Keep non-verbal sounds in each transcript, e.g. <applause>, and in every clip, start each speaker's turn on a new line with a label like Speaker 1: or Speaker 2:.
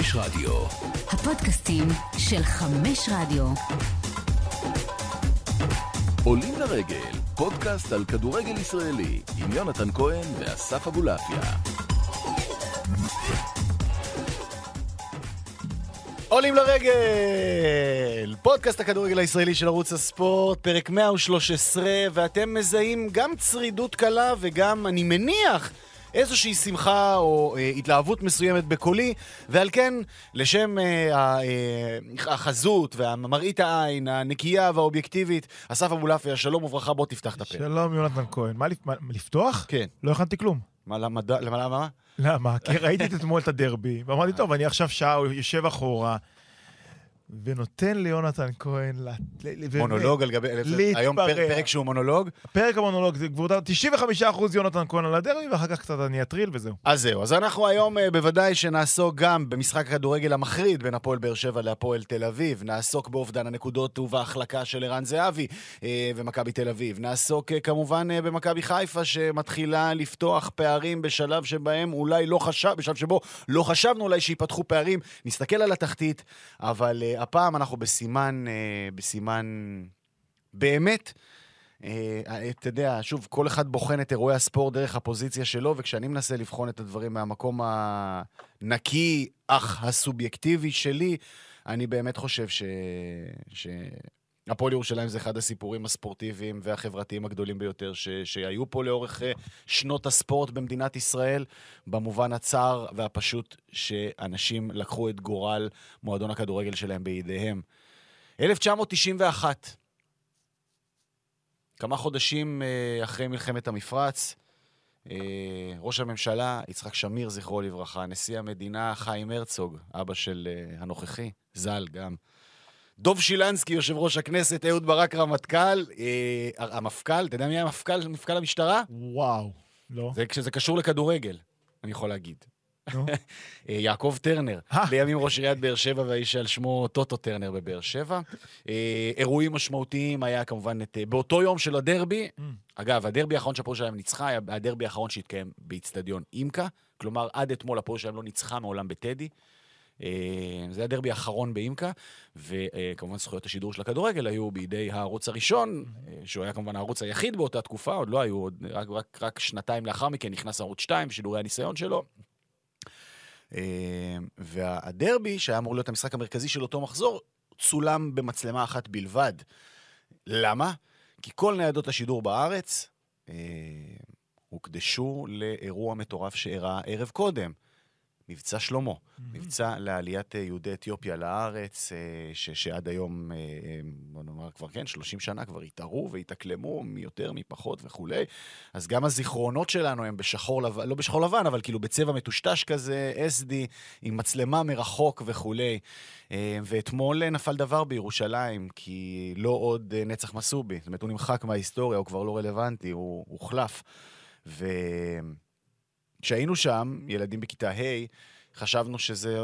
Speaker 1: חמש רדיו.
Speaker 2: הפודקאסטים של חמש רדיו.
Speaker 1: עולים לרגל, פודקאסט על כדורגל ישראלי, עם יונתן כהן ואסף אבולעפיה.
Speaker 3: עולים לרגל! פודקאסט הכדורגל הישראלי של ערוץ הספורט, פרק 113, ואתם מזהים גם צרידות קלה וגם, אני מניח, איזושהי שמחה או אה, התלהבות מסוימת בקולי, ועל כן, לשם אה, אה, החזות והמראית העין, הנקייה והאובייקטיבית, אסף אבולעפיה, שלום וברכה, בוא תפתח את הפה.
Speaker 4: שלום, יונתן כהן. מה, מה לפתוח?
Speaker 3: כן.
Speaker 4: לא הכנתי כלום.
Speaker 3: מה, למה, למה, למה?
Speaker 4: למה? כי ראיתי את אתמול את הדרבי, ואמרתי, טוב, אני עכשיו שעה יושב אחורה, ונותן ליונתן כהן...
Speaker 3: מונולוג על גבי... היום פרק, שהוא מונולוג.
Speaker 4: פרק המונולוג, זה כבר 95% יונתן כהן על הדרבי, ואחר כך קצת אני אטריל וזהו.
Speaker 3: אז זהו, אז אנחנו היום אה, בוודאי שנעסוק גם במשחק הכדורגל המחריד בין הפועל באר שבע להפועל תל אביב, נעסוק באובדן הנקודות ובהחלקה של ערן זהבי אה, ומכבי תל אביב, נעסוק אה, כמובן במכבי חיפה שמתחילה לפתוח פערים בשלב שבהם אולי לא חשב, בשלב שבו לא חשבנו אולי שיפתחו פערים, נסתכל על התחתית, אבל הפעם אנחנו בסימן, אה, בסימן באמת. אה, אתה יודע, שוב, כל אחד בוחן את אירועי הספורט דרך הפוזיציה שלו, וכשאני מנסה לבחון את הדברים מהמקום הנקי, אך הסובייקטיבי שלי, אני באמת חושב ש... ש... הפועל ירושלים זה אחד הסיפורים הספורטיביים והחברתיים הגדולים ביותר ש... שהיו פה לאורך אה, שנות הספורט במדינת ישראל, במובן הצר והפשוט שאנשים לקחו את גורל מועדון הכדורגל שלהם בידיהם. 1991, כמה חודשים אה, אחרי מלחמת המפרץ, אה, ראש הממשלה, יצחק שמיר, זכרו לברכה, נשיא המדינה חיים הרצוג, אבא של הנוכחי, ז"ל גם. דוב שילנסקי, יושב ראש הכנסת, אהוד ברק, רמטכ"ל, אה, המפכ"ל, אתה יודע מי היה המפכ"ל, מפכ"ל המשטרה?
Speaker 4: וואו. לא?
Speaker 3: זה כשזה קשור לכדורגל, אני יכול להגיד. <laughs> אה, יעקב טרנר,
Speaker 4: אה.
Speaker 3: לימים ראש עיריית באר שבע והאיש על שמו טוטו טרנר בבאר שבע. אה, אירועים משמעותיים היה כמובן את... באותו יום של הדרבי,
Speaker 4: Mm.
Speaker 3: אגב, הדרבי האחרון שהפועל שלהם ניצחה היה הדרבי האחרון שהתקיים באיצטדיון אימקה, כלומר עד אתמול הפועל שלהם לא ניצחה מעולם בטדי. אה, זה הדרבי האחרון באימקה, וכמובן זכויות השידור של הכדורגל היו בידי הערוץ הראשון, אה, שהוא היה כמובן הערוץ היחיד באותה תקופה, עוד לא היו, עוד רק, רק, רק שנתיים לאחר מכן נכנס ערוץ 2 בשידורי הניסיון שלו. אה, והדרבי, שהיה אמור להיות המשחק המרכזי של אותו מחזור, צולם במצלמה אחת בלבד. למה? כי כל ניידות השידור בארץ אה, הוקדשו לאירוע מטורף שאירע ערב קודם. מבצע שלמה, מבצע לעליית אה, יהודי אתיופיה לארץ, אה, ש- שעד היום, אה, בוא נאמר כבר, כן, 30 שנה כבר התערו והתאקלמו, מי יותר, מי פחות וכולי. אז גם הזיכרונות שלנו הם בשחור לבן, לא בשחור לבן, אבל כאילו בצבע מטושטש כזה, SD, עם מצלמה מרחוק וכולי. ואתמול נפל דבר בירושלים, כי לא עוד נצח מסובי. זאת אומרת, הוא נמחק מההיסטוריה, הוא כבר לא רלוונטי, הוא הוחלף. וכשהיינו שם, ילדים בכיתה ה', חשבנו שזה,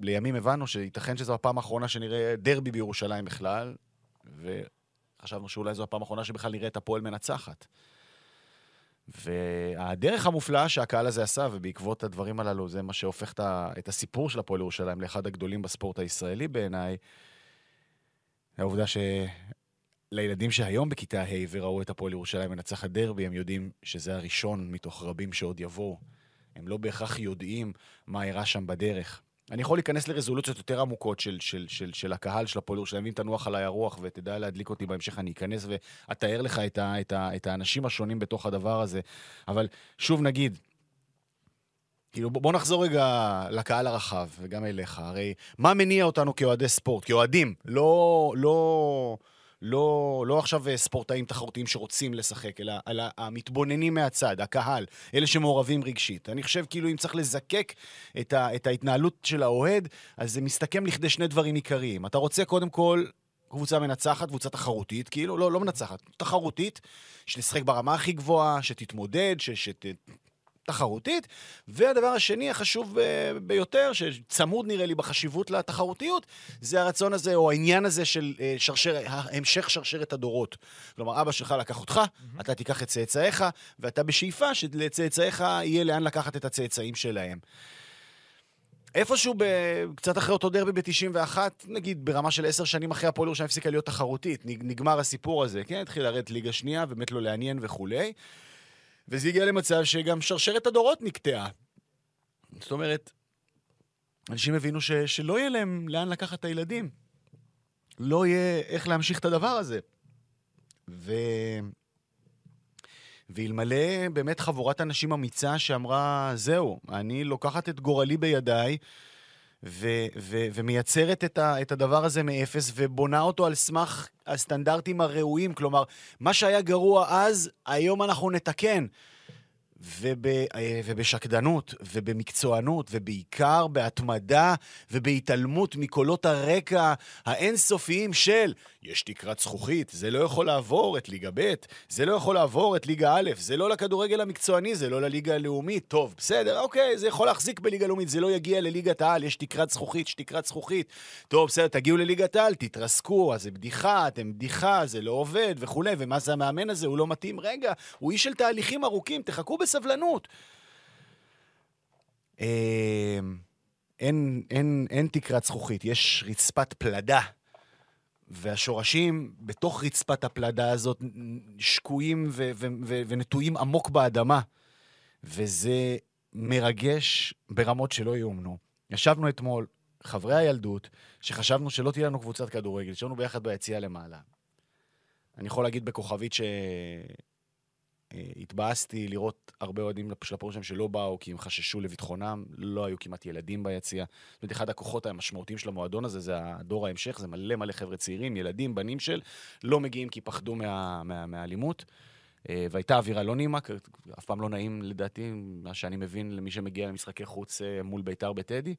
Speaker 3: לימים הבנו שייתכן שזו הפעם האחרונה שנראה דרבי בירושלים בכלל, וחשבנו שאולי זו הפעם האחרונה שבכלל נראה את הפועל מנצחת. והדרך המופלאה שהקהל הזה עשה, ובעקבות הדברים הללו, זה מה שהופך את הסיפור של הפועל ירושלים לאחד הגדולים בספורט הישראלי בעיניי, העובדה שלילדים שהיום בכיתה ה' וראו את הפועל ירושלים מנצחת דרבי, הם יודעים שזה הראשון מתוך רבים שעוד יבואו. הם לא בהכרח יודעים מה אירע שם בדרך. אני יכול להיכנס לרזולוציות יותר עמוקות של, של, של, של הקהל של הפועל ירושלים, אם תנוח עליי הרוח ותדע להדליק אותי בהמשך, אני אכנס ואתאר לך את, ה, את, ה, את האנשים השונים בתוך הדבר הזה. אבל שוב נגיד, כאילו בוא נחזור רגע לקהל הרחב וגם אליך. הרי מה מניע אותנו כאוהדי ספורט, כאוהדים? לא, לא, לא, לא עכשיו אה, ספורטאים תחרותיים שרוצים לשחק, אלא, אלא המתבוננים מהצד, הקהל, אלה שמעורבים רגשית. אני חושב כאילו אם צריך לזקק את, ה, את ההתנהלות של האוהד, אז זה מסתכם לכדי שני דברים עיקריים. אתה רוצה קודם כל קבוצה מנצחת, קבוצה תחרותית, כאילו, לא, לא מנצחת, תחרותית, שתשחק ברמה הכי גבוהה, שתתמודד, ש, שת, תחרותית. והדבר השני החשוב אה, ביותר, שצמוד נראה לי בחשיבות לתחרותיות, זה הרצון הזה, או העניין הזה של אה, שרשר, המשך שרשרת הדורות. כלומר, אבא שלך לקח אותך, אתה תיקח את צאצאיך, ואתה בשאיפה שלצאצאיך יהיה לאן לקחת את הצאצאים שלהם. איפשהו ב- קצת אחרי אותו דרבי ב-91, נגיד ברמה של עשר שנים אחרי הפועל ירושלים הפסיקה להיות תחרותית. נג- נגמר הסיפור הזה, כן? התחיל לרדת ליגה שנייה, באמת לא לעניין וכולי. וזה הגיע למצב שגם שרשרת הדורות נקטעה. זאת אומרת, אנשים הבינו ש- שלא יהיה להם לאן לקחת את הילדים. לא יהיה איך להמשיך את הדבר הזה. ו... ואלמלא באמת חבורת אנשים אמיצה שאמרה, זהו, אני לוקחת את גורלי בידיי ו- ו- ומייצרת את, ה- את הדבר הזה מאפס ובונה אותו על סמך הסטנדרטים הראויים. כלומר, מה שהיה גרוע אז, היום אנחנו נתקן. וב, אה, ובשקדנות, ובמקצוענות, ובעיקר בהתמדה, ובהתעלמות מקולות הרקע האינסופיים של יש תקרת זכוכית, זה לא יכול לעבור את ליגה ב', זה לא יכול לעבור את ליגה א', זה לא לכדורגל המקצועני, זה לא לליגה הלאומית. טוב, בסדר, אוקיי, זה יכול להחזיק בליגה לאומית, זה לא יגיע לליגת העל, יש תקרת זכוכית, יש תקרת זכוכית. טוב, בסדר, תגיעו לליגת העל, תתרסקו, אז זה בדיחה, אתם בדיחה, זה לא עובד וכולי, ומה זה המאמן הזה, הוא לא מתאים. רגע, הוא איש של תהליכים ארוכים, תחכו בסבלנות. אה, אין, אין, אין תקרת זכוכית, יש רצפת פלדה. והשורשים בתוך רצפת הפלדה הזאת שקועים ו- ו- ו- ונטועים עמוק באדמה. וזה מרגש ברמות שלא יאומנו. ישבנו אתמול, חברי הילדות, שחשבנו שלא תהיה לנו קבוצת כדורגל, ישבנו ביחד ביציאה למעלה. אני יכול להגיד בכוכבית שהתבאסתי לראות הרבה אוהדים של הפועל ירושלים שלא באו כי הם חששו לביטחונם, לא היו כמעט ילדים ביציע. זאת אומרת, אחד הכוחות המשמעותיים של המועדון הזה זה הדור ההמשך, זה מלא מלא חבר'ה צעירים, ילדים, בנים של, לא מגיעים כי פחדו מה, מה, מהאלימות. אה, והייתה אווירה לא נעימה, אף פעם לא נעים לדעתי, מה שאני מבין למי שמגיע למשחקי חוץ אה, מול ביתר בטדי.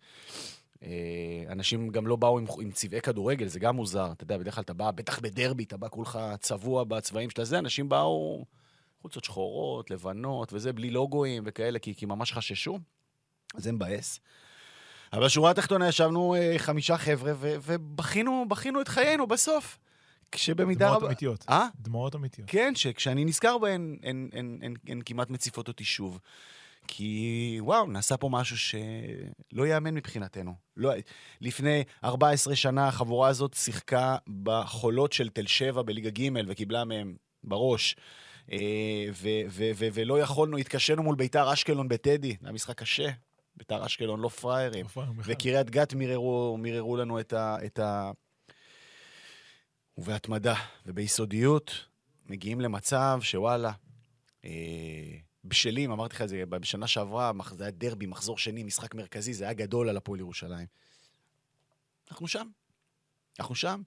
Speaker 3: אה, אנשים גם לא באו עם, עם צבעי כדורגל, זה גם מוזר. אתה יודע, בדרך כלל אתה בא, בטח בדרבי, אתה בא כולך צבוע בצבעים של הזה, אנשים באו חולצות שחורות, לבנות וזה, בלי לוגוים וכאלה, כי, כי ממש חששו. זה מבאס. אבל בשורה התחתונה ישבנו אה, חמישה חבר'ה ו- ובכינו בכינו את חיינו בסוף. כשבמידה
Speaker 4: דמעות
Speaker 3: רבה...
Speaker 4: אמיתיות.
Speaker 3: אה?
Speaker 4: דמעות אמיתיות.
Speaker 3: כן, שכשאני נזכר בהן, הן, הן, הן, הן כמעט מציפות אותי שוב. כי וואו, נעשה פה משהו שלא ייאמן מבחינתנו. לא, לפני 14 שנה החבורה הזאת שיחקה בחולות של תל שבע בליגה ג' וקיבלה מהם בראש. אה, ולא יכולנו, התקשינו מול ביתר אשקלון בטדי, זה היה משחק קשה. ביתר אשקלון לא פראיירים.
Speaker 4: בכלל.
Speaker 3: וקריית גת מיררו, מיררו לנו את ה... את ה... ובהתמדה וביסודיות מגיעים למצב שוואלה, אה, בשלים, אמרתי לך את זה בשנה שעברה, זה היה דרבי, מחזור שני, משחק מרכזי, זה היה גדול על הפועל ירושלים. אנחנו שם. אנחנו שם,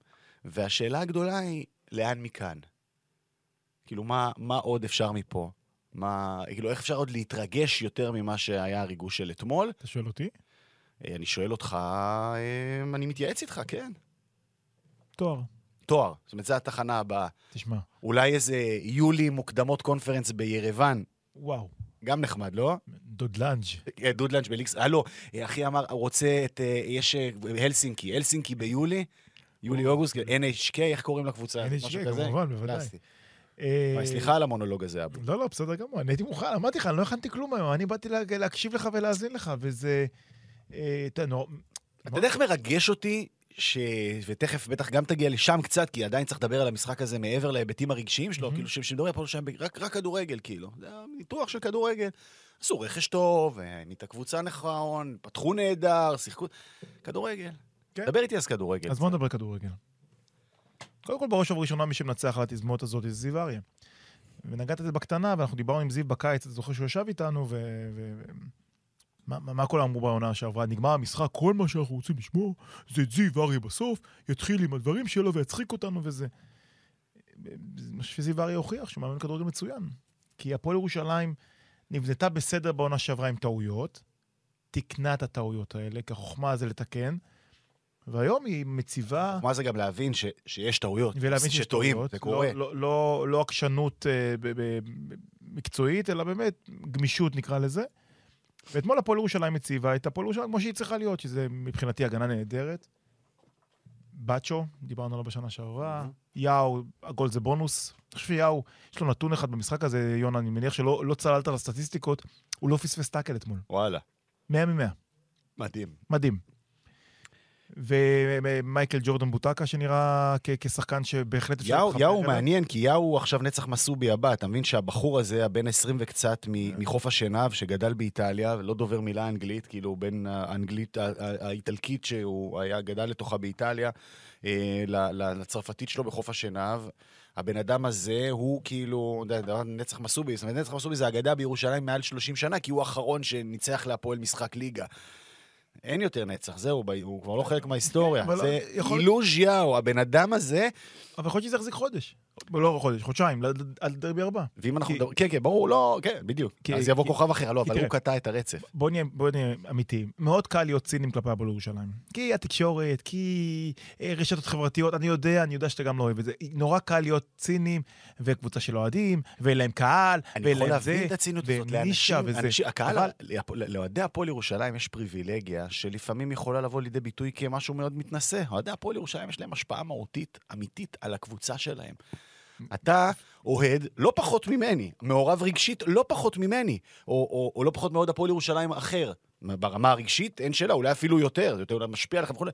Speaker 3: והשאלה הגדולה היא, לאן מכאן? כאילו, מה, מה עוד אפשר מפה? מה, כאילו, איך אפשר עוד להתרגש יותר ממה שהיה הריגוש של אתמול?
Speaker 4: אתה שואל אותי?
Speaker 3: אה, אני שואל אותך, אה, אני מתייעץ איתך, כן.
Speaker 4: תואר.
Speaker 3: תואר, זאת אומרת, זו התחנה הבאה.
Speaker 4: תשמע.
Speaker 3: אולי איזה יולי מוקדמות קונפרנס בירוון,
Speaker 4: וואו.
Speaker 3: גם נחמד, לא?
Speaker 4: דודלנג'.
Speaker 3: אה, דודלנץ' בליקס, אה, לא, אחי אמר, הוא רוצה את, יש הלסינקי, הלסינקי ביולי, יולי-אוגוסט, NHK, איך קוראים לקבוצה?
Speaker 4: NHK? כמובן, בוודאי. אה,
Speaker 3: וואי, סליחה על המונולוג הזה, אבו.
Speaker 4: לא, לא, בסדר גמור, אני הייתי מוכן, אמרתי לך, אני לא הכנתי כלום היום, אני באתי לה- להקשיב לך ולהאזין לך, וזה... אה, אתה יודע,
Speaker 3: איך מרגש אותי, ש... ותכף בטח גם תגיע לשם קצת, כי עדיין צריך לדבר על המשחק הזה מעבר להיבטים הרגשיים שלו,
Speaker 4: מהמם.
Speaker 3: כאילו שמדברים פה שם רק, רק כדורגל, כאילו. זה ניתוח של כדורגל. עשו רכש טוב, נהייתה קבוצה נכון, פתחו נהדר, שיחקו... כדורגל.
Speaker 4: כן.
Speaker 3: דבר איתי אז כדורגל.
Speaker 4: אז בוא נדבר כדורגל. קודם כל, בראש ובראשונה, מי שמנצח על התזמורת הזאת זה זיו אריה. ונגעת את זה בקטנה, ואנחנו דיברנו עם זיו בקיץ, אתה זוכר שהוא ישב איתנו, ו... ו... מה מה כולם אמרו בעונה שעברה? נגמר המשחק, כל מה שאנחנו רוצים לשמוע זה את זיו אריה בסוף, יתחיל עם הדברים שלו ויצחיק אותנו וזה. מה שזיו אריה הוכיח, שהוא מאמן כדורגל מצוין. כי הפועל ירושלים נבנתה בסדר בעונה שעברה עם טעויות, תיקנה את הטעויות האלה, כי החוכמה זה לתקן, והיום היא מציבה...
Speaker 3: מה זה גם להבין ש, שיש טעויות.
Speaker 4: ולהבין שיש
Speaker 3: שטועים,
Speaker 4: טעויות.
Speaker 3: זה קורה.
Speaker 4: לא, לא, לא, לא עקשנות אה, ב- ב- ב- מקצועית, אלא באמת גמישות נקרא לזה. ואתמול הפועל ירושלים הציבה את הפועל ירושלים כמו שהיא צריכה להיות, שזה מבחינתי הגנה נהדרת. בצ'ו, דיברנו עליו בשנה שעברה. יאו, הגול זה בונוס. אני חושב שיאו, יש לו נתון אחד במשחק הזה, יונה, אני מניח שלא לא צללת לסטטיסטיקות, הוא לא פספס טאקל אתמול.
Speaker 3: וואלה.
Speaker 4: 100 מ-100.
Speaker 3: מדהים.
Speaker 4: מדהים. ומייקל ג'ורדן בוטקה שנראה כ- כשחקן שבהחלט אפשר
Speaker 3: יאו,
Speaker 4: להתחבר
Speaker 3: יאו
Speaker 4: אליו.
Speaker 3: מעניין, כי יאו הוא עכשיו נצח מסובי הבא. אתה מבין שהבחור הזה, הבן 20 וקצת
Speaker 4: כן.
Speaker 3: מחוף השנהב, שגדל באיטליה, ולא דובר מילה אנגלית, כאילו בין האנגלית, האיטלקית שהוא היה גדל לתוכה באיטליה, אה, לצרפתית שלו בחוף השנהב. הבן אדם הזה הוא כאילו, נצח מסובי, זאת אומרת, נצח מסובי זה אגדה בירושלים מעל 30 שנה, כי הוא האחרון שניצח להפועל משחק ליגה. אין יותר נצח, זהו, הוא כבר לא חלק מההיסטוריה. זה
Speaker 4: יכול-
Speaker 3: אילוז' יאו, הבן אדם הזה,
Speaker 4: אבל יכול להיות שזה יחזיק חודש. לא חודש, חודשיים, על דרבי הבא.
Speaker 3: ואם אנחנו... מדברים- כן, כן, ברור, לא, כן, בדיוק. אז יבוא כוכב אחר, לא, אבל הוא קטע את הרצף.
Speaker 4: בוא נהיה, אמיתיים. מאוד קל להיות ציניים כלפי הפועל ירושלים. כי התקשורת, כי אה, רשתות חברתיות, אני יודע, אני יודע שאתה גם לא אוהב את זה. נורא קל להיות ציניים, וקבוצה של אוהדים, ואין להם קהל, ואין להם זה, ונישה וזה.
Speaker 3: הקהל, לאוהדי הפועל ירושלים יש פריבילגיה שלפעמים יכולה לבוא לידי ביטוי כמשהו מאוד מתנשא. אוהדי הפועל ירושלים יש להם השפעה מהותית, אמיתית, על הקבוצה שלהם. אתה אוהד לא פחות ממני, מעורב רגשית לא פחות ממני, או, או, או לא פחות מאוהד הפועל ירושלים אחר. ברמה הרגשית אין שאלה, אולי אפילו יותר, זה יותר אולי משפיע עליכם וכו'.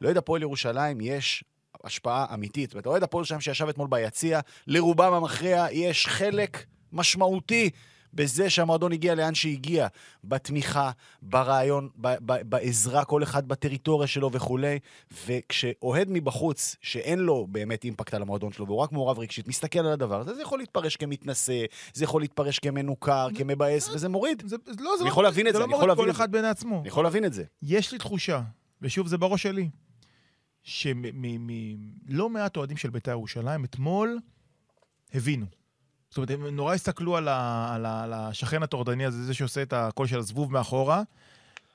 Speaker 3: לאוהד הפועל ירושלים יש השפעה אמיתית. ואתה אוהד הפועל ירושלים שישב אתמול ביציע, לרובם המכריע יש חלק משמעותי בזה שהמועדון הגיע לאן שהגיע, בתמיכה, ברעיון, ב- ב- בעזרה, כל אחד בטריטוריה שלו וכולי. וכשאוהד מבחוץ, שאין לו באמת אימפקט על המועדון שלו, והוא רק מעורב רגשית, מסתכל על הדבר הזה, זה יכול להתפרש כמתנשא, זה יכול להתפרש כמנוכר, כמבאס, וזה מוריד.
Speaker 4: זה, לא, זה
Speaker 3: אני
Speaker 4: לא,
Speaker 3: יכול להבין את זה,
Speaker 4: לא
Speaker 3: אני יכול
Speaker 4: מוריד
Speaker 3: להבין
Speaker 4: כל
Speaker 3: את זה.
Speaker 4: אחד בעיני עצמו.
Speaker 3: אני יכול להבין את זה.
Speaker 4: יש לי תחושה, ושוב, זה בראש שלי, שלא מעט אוהדים של בית"ר ירושלים אתמול הבינו. זאת אומרת, הם נורא הסתכלו על, ה, על, ה, על השכן הטורדני הזה, זה שעושה את הקול של הזבוב מאחורה,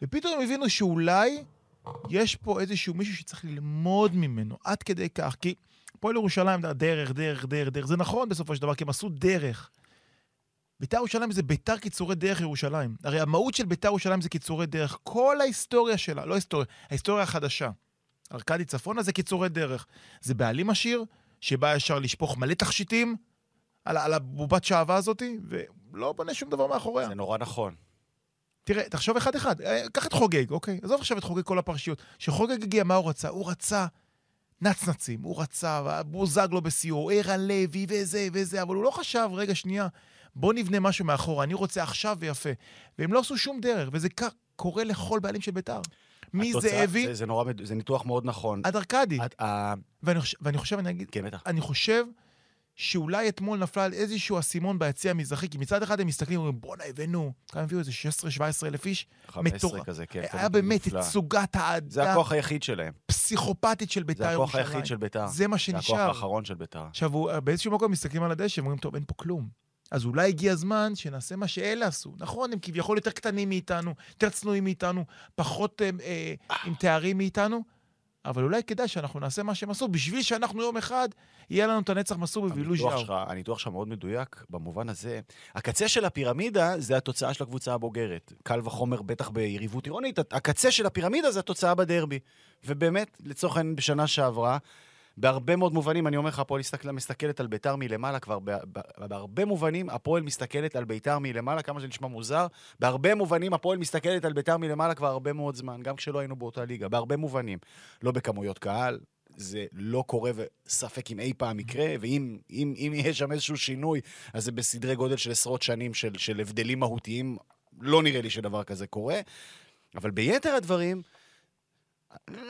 Speaker 4: ופתאום הם הבינו שאולי יש פה איזשהו מישהו שצריך ללמוד ממנו, עד כדי כך. כי הפועל ירושלים, דרך, דרך, דרך, דרך, זה נכון בסופו של דבר, כי הם עשו דרך. ביתר ירושלים זה ביתר קיצורי דרך ירושלים. הרי המהות של ביתר ירושלים זה קיצורי דרך. כל ההיסטוריה שלה, לא היסטוריה, ההיסטוריה החדשה. ארכדי צפונה זה קיצורי דרך. זה בעלים עשיר, שבא ישר לשפוך מלא תכשיטים על, על הבובת שעווה הזאתי, ולא בונה שום דבר מאחוריה.
Speaker 3: זה נורא נכון.
Speaker 4: תראה, תחשוב אחד-אחד. אה, קח את חוגג, אוקיי? עזוב עכשיו את חוגג כל הפרשיות. כשחוגג הגיע, מה הוא רצה? הוא רצה נצנצים, הוא רצה בוזגלו בשיאו, ערן לוי וזה וזה, אבל הוא לא חשב, רגע, שנייה, בוא נבנה משהו מאחורה, אני רוצה עכשיו ויפה. והם לא עשו שום דרך, וזה קורה לכל בעלים של בית"ר. מזאבי
Speaker 3: זה, זה נורא, מד- זה ניתוח מאוד נכון.
Speaker 4: עד ארכדי. ואני חושב, ואני חושב, אני אגיד,
Speaker 3: כן, בטח.
Speaker 4: אני חושב שאולי אתמול נפלה על איזשהו אסימון ביציע המזרחי, כי מצד אחד הם מסתכלים ואומרים, בואנה, הבאנו, כמה הביאו איזה 16-17 אלף איש?
Speaker 3: 15
Speaker 4: מטורף.
Speaker 3: כזה, כן.
Speaker 4: היה באמת. תצוגת
Speaker 3: זה
Speaker 4: האדם
Speaker 3: הכוח היחיד שלהם.
Speaker 4: פסיכופתית של בית"ר
Speaker 3: זה
Speaker 4: ירושלים.
Speaker 3: הכוח היחיד של ביתר.
Speaker 4: זה מה
Speaker 3: זה הכוח
Speaker 4: שנשאר.
Speaker 3: האחרון של ביתר.
Speaker 4: עכשיו, באיזשהו מקום מסתכלים על הדשא ואומרים, טוב, אין פה כלום. אז אולי הגיע הזמן שנעשה מה שאלה עשו. נכון, הם כביכול יותר קטנים מאיתנו, יותר צנועים מאיתנו, פחות אה, אה, עם תארים מאיתנו, אבל אולי כדאי שאנחנו נעשה מה שהם עשו, בשביל שאנחנו יום אחד, יהיה לנו את הנצח מסור בבילוי.
Speaker 3: שלך, הניתוח שלך מאוד מדויק במובן הזה. הקצה של הפירמידה זה התוצאה של הקבוצה הבוגרת. קל וחומר, בטח ביריבות עירונית. הקצה של הפירמידה זה התוצאה בדרבי. ובאמת, לצורך העניין, בשנה שעברה, בהרבה מאוד מובנים, אני אומר לך, הפועל מסתכל, מסתכלת על ביתר מלמעלה כבר, בהרבה מובנים הפועל מסתכלת על ביתר מלמעלה, כמה זה נשמע מוזר, בהרבה מובנים הפועל מסתכלת על ביתר מלמעלה כבר הרבה מאוד זמן, גם כשלא היינו באותה ליגה, בהרבה מובנים. לא בכמויות קהל, זה לא קורה וספק אם אי פעם יקרה, ואם אם, אם יהיה שם איזשהו שינוי, אז זה בסדרי גודל של עשרות שנים של, של הבדלים מהותיים. לא נראה לי שדבר כזה קורה. אבל ביתר הדברים,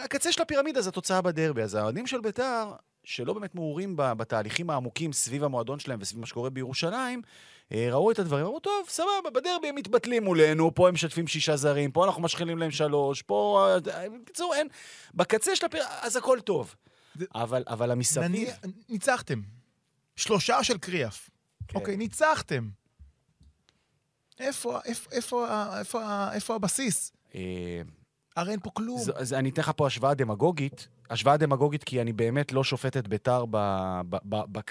Speaker 3: הקצה של הפירמידה זה התוצאה בדרבי. אז האוהדים של ביתר, שלא באמת מעורים בתהליכים העמוקים סביב המועדון שלהם וסביב מה שקורה בירושלים, אה, ראו את הדברים, אמרו, טוב, סבבה, בדרבי הם מתבטלים מולנו, פה הם משתפים שישה זרים, פה אנחנו משחילים להם שלוש, פה... אה, בקיצור, אין... בקצה של הפירמידה, אז הכל טוב.
Speaker 4: זה-
Speaker 3: אבל, אבל המסביב...
Speaker 4: ניצחתם. שלושה של קריאף.
Speaker 3: כן.
Speaker 4: אוקיי, ניצחתם. איפה, איפה, איפה, איפה, איפה הבסיס? הרי אין פה כלום.
Speaker 3: ז- אז אני אתן לך פה השוואה דמגוגית. השוואה דמגוגית כי אני באמת לא שופט את ביתר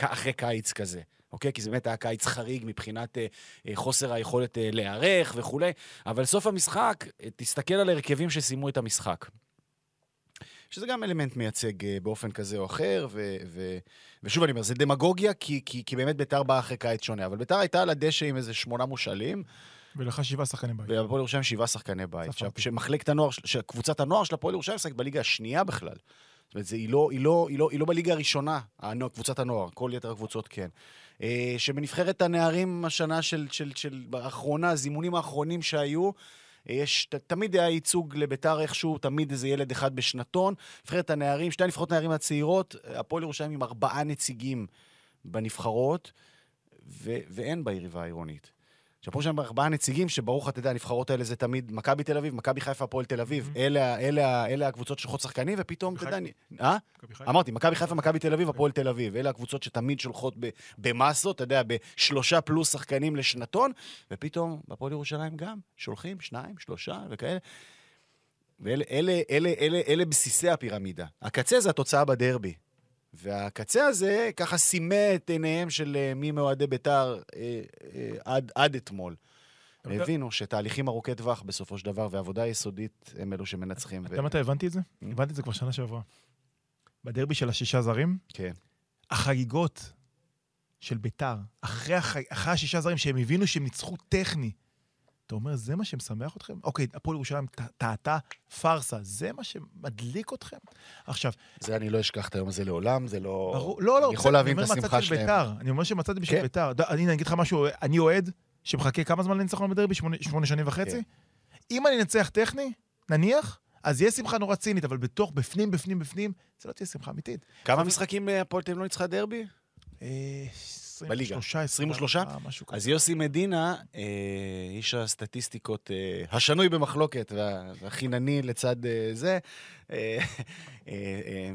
Speaker 3: אחרי קיץ כזה. אוקיי? כי זה באמת היה קיץ חריג מבחינת אה, אה, חוסר היכולת אה, להיערך וכולי, אבל סוף המשחק, אה, תסתכל על הרכבים שסיימו את המשחק. שזה גם אלמנט מייצג אה, באופן כזה או אחר, ו, ו, ושוב אני אומר, זה דמגוגיה, כי, כי, כי באמת ביתר באה אחרי קיץ שונה, אבל ביתר הייתה על הדשא עם איזה שמונה מושאלים,
Speaker 4: ולך שבעה שחקני בית.
Speaker 3: והפועל ירושלים שבעה שחקני בית.
Speaker 4: ספרתי.
Speaker 3: שמחלקת הנוער, של- שקבוצת הנוער של הפועל ירושלים משחקת בליגה השנייה בכלל. זאת אומרת, זה, היא, לא, היא, לא, היא, לא, היא לא בליגה הראשונה, קבוצת הנוער, כל יתר הקבוצות כן. אה, שבנבחרת הנערים השנה של, של, של, האחרונה, הזימונים האחרונים שהיו, אה, יש, ת, תמיד היה ייצוג לביתר איכשהו, תמיד איזה ילד אחד בשנתון. נבחרת הנערים, שתי הנבחרות הנערים הצעירות, הפועל ירושלים עם ארבעה נציגים בנבחרות, ו, ואין ביריבה העירונית. עכשיו, פה יש שם ארבעה נציגים, שברוך אתה יודע, הנבחרות האלה זה תמיד מכבי תל אביב, מכבי חיפה, הפועל תל אביב. אלה, אלה, אלה הקבוצות שולחות שחקנים, ופתאום, אתה יודע... אה? אמרתי, מכבי חיפה, מכבי תל אביב, הפועל תל אביב. אלה הקבוצות שתמיד שולחות במסות, אתה יודע, בשלושה פלוס שחקנים לשנתון, ופתאום בהפועל ירושלים גם שולחים שניים, שלושה וכאלה. ואלה אלה, אלה, אלה, אלה בסיסי הפירמידה. הקצה זה התוצאה בדרבי. והקצה הזה ככה סימא את עיניהם של אה, מי מאוהדי בית"ר אה, אה, עד, עד אתמול. הבינו שתהליכים ארוכי טווח בסופו של דבר, ועבודה יסודית הם אלו שמנצחים.
Speaker 4: אתה יודע מתי הבנתי את זה?
Speaker 3: Mm.
Speaker 4: הבנתי את זה כבר שנה שעברה. בדרבי של השישה זרים,
Speaker 3: כן.
Speaker 4: החגיגות של ביתר, אחרי, הח... אחרי השישה זרים שהם הבינו שהם ניצחו טכני, אתה אומר, זה מה שמשמח אתכם? אוקיי, הפועל ירושלים טעתה פארסה, זה מה שמדליק אתכם? עכשיו,
Speaker 3: זה אני לא אשכח את היום הזה לעולם, זה לא...
Speaker 4: ברור, לא, לא,
Speaker 3: אני יכול להבין את השמחה שלהם.
Speaker 4: ביתר, אני אומר שמצאתי בשביל
Speaker 3: כן.
Speaker 4: ביתר. ד- אני אגיד לך משהו, אני אוהד שמחכה כמה זמן לניצחון בדרבי? שמונה שמונה שנים וחצי?
Speaker 3: כן.
Speaker 4: אם אני אנצח טכני, נניח, אז יהיה שמחה נורא צינית, אבל בתוך, בפנים, בפנים, בפנים, זה לא תהיה שמחה אמיתית.
Speaker 3: כמה משחקים אה, הפועל תל אביב לא ניצחה דרבי? בליגה.
Speaker 4: 23,
Speaker 3: 23?
Speaker 4: משהו כזה.
Speaker 3: אז יוסי מדינה, אה, איש הסטטיסטיקות אה, השנוי במחלוקת וה- והחינני לצד אה, זה,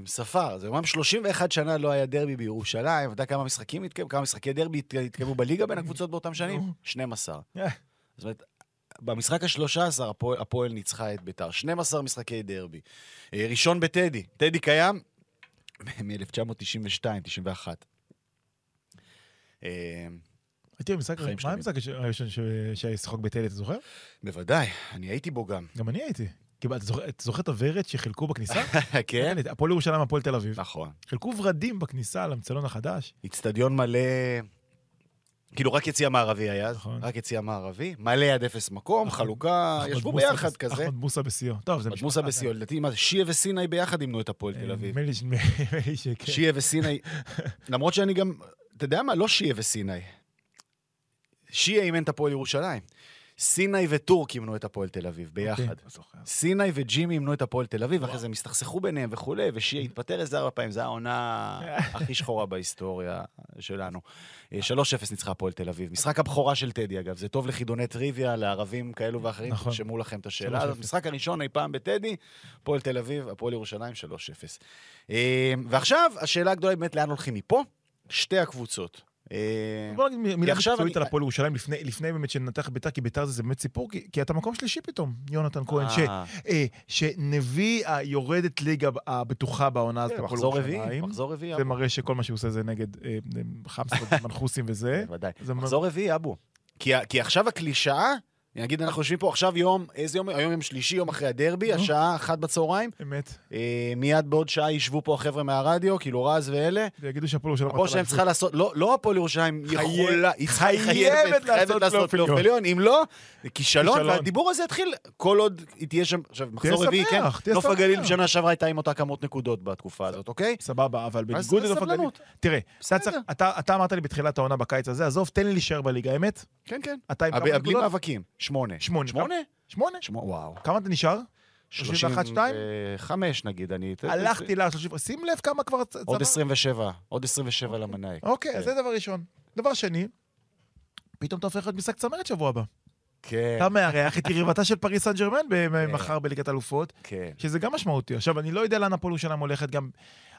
Speaker 3: ספר. זה אומנם 31 שנה לא היה דרבי בירושלים, אתה יודע כמה משחקים התקיימו? כמה משחקי דרבי הת- התקיימו בליגה בין הקבוצות באותם שנים?
Speaker 4: נו.
Speaker 3: 12.
Speaker 4: אה.
Speaker 3: זאת אומרת, במשחק ה-13 הפועל, הפועל ניצחה את ביתר. 12 משחקי דרבי. ראשון בטדי. טדי קיים מ-1992, 91. אה,
Speaker 4: הייתי במשחק,
Speaker 3: חיים
Speaker 4: מה. המשחק הראשון שהיה שיחק בטדי, אתה זוכר?
Speaker 3: בוודאי, אני הייתי בו גם.
Speaker 4: גם אני הייתי. אתה זוכר- את הוורד שחילקו בכניסה? <laughs>
Speaker 3: כן?
Speaker 4: הפועל ירושלים, הפועל תל אביב.
Speaker 3: נכון.
Speaker 4: חילקו ורדים בכניסה למצלון החדש.
Speaker 3: איצטדיון מלא, כאילו רק יציע מערבי היה,
Speaker 4: נכון.
Speaker 3: רק יציע מערבי, מלא עד אפס מקום,
Speaker 4: אחמד-
Speaker 3: חלוקה,
Speaker 4: אחמד
Speaker 3: ישבו ביחד כזה.
Speaker 4: אחמד מוסא בשיאו. טוב, זה
Speaker 3: מוסא בסיוע, לדעתי, מה זה, שיה וסיני ביחד אימנו את הפועל תל אביב.
Speaker 4: לי ש- <laughs> נדמה לי שכן.
Speaker 3: שיה וסיני, למרות שאני גם, אתה יודע מה? לא שיה וסיני. שיה אימן את הפועל ירושלים. סיני וטורק אימנו את הפועל תל אביב ביחד.
Speaker 4: אוקיי, זוכר.
Speaker 3: סיני וג'ימי אימנו את הפועל תל אביב, ואחרי זה הם הסתכסכו ביניהם וכולי, ושיה התפטר איזה ארבע פעמים, זו העונה <laughs> הכי שחורה בהיסטוריה שלנו. אה, 3-0 ניצחה הפועל תל אביב. משחק הבכורה של טדי, אגב, זה טוב לחידוני טריוויה, לערבים כאלו ואחרים,
Speaker 4: נכון.
Speaker 3: תרשמו לכם את השאלה.
Speaker 4: 3-0.
Speaker 3: הזאת. המשחק הראשון אי פעם בטדי, הפועל תל אביב, הפועל ירושלים 3-0. אה, ועכשיו, השאלה הגדולה היא באמת לאן הולכים מפה? שתי הקבוצות. אה,
Speaker 4: בוא נגיד מילה מקצועית על הפועל ירושלים, לפני- לפני באמת שננתח ביתר, כי ביתר זה באמת סיפור, כי- כי אתה מקום שלישי פתאום, יונתן כהן, ש-
Speaker 3: אה,
Speaker 4: אה, שנביא היורדת ליגה הבטוחה בעונה הזאת,
Speaker 3: כן,
Speaker 4: הפועל
Speaker 3: רביעי,
Speaker 4: ירושלים.
Speaker 3: מחזור רביעי.
Speaker 4: זה. מראה שכל מה שהוא עושה זה נגד אה, אה, חמסות, מנחוסים וזה. <laughs>
Speaker 3: בוודאי. מחזור רביעי, אבו. כי עכשיו הקלישאה, נגיד אנחנו יושבים פה עכשיו יום, איזה יום? היום יום שלישי, יום אחרי הדרבי. השעה אחת בצהריים.
Speaker 4: אמת.
Speaker 3: אה, מיד בעוד שעה ישבו פה החבר'ה מהרדיו, כאילו רז ואלה.
Speaker 4: ויגידו שהפועל ירושלים...
Speaker 3: הפועל ירושלים צריכה לעשות, לא, לא הפועל ירושלים יכולה, היא
Speaker 4: חייבת לעשות פלייאוף
Speaker 3: עליון. אם לא, זה כישלון. והדיבור הזה יתחיל כל עוד היא תהיה שם, עכשיו, מחזור רביעי, כן?
Speaker 4: תהיה
Speaker 3: נוף. הגליל בשנה שעברה הייתה עם אותה כמות נקודות בתקופה הזאת, אוקיי?
Speaker 4: סבבה, אבל
Speaker 3: אז
Speaker 4: בניגוד לנוף הגליל...
Speaker 3: סבלנות.
Speaker 4: תראה, אתה אתה אתה אמרת לי בתחילת העונה בקיץ הזה, עזוב, תן לי להישאר בליגה, אמת?
Speaker 3: כן, כן.
Speaker 4: אתה עם
Speaker 3: בלי? מאבקים. שמונה.
Speaker 4: שמונה.
Speaker 3: שמונה?
Speaker 4: שמונה?
Speaker 3: וואו.
Speaker 4: כמה אתה נשאר? 31, 2?
Speaker 3: 35 נגיד, אני...
Speaker 4: הלכתי ל-30... שים לב כמה כבר...
Speaker 3: עוד
Speaker 4: צבר-
Speaker 3: 27, עוד 27 למנאי.
Speaker 4: אוקיי,
Speaker 3: כן.
Speaker 4: זה דבר ראשון. דבר שני, פתאום אתה הופך להיות משחק צמרת שבוע הבא.
Speaker 3: כן,
Speaker 4: אתה מארח את יריבתה של פריס סן ג'רמן ב- מחר בליגת אלופות,
Speaker 3: כן.
Speaker 4: שזה גם משמעותי. עכשיו, אני לא יודע לאן הפועל ירושלים הולכת, גם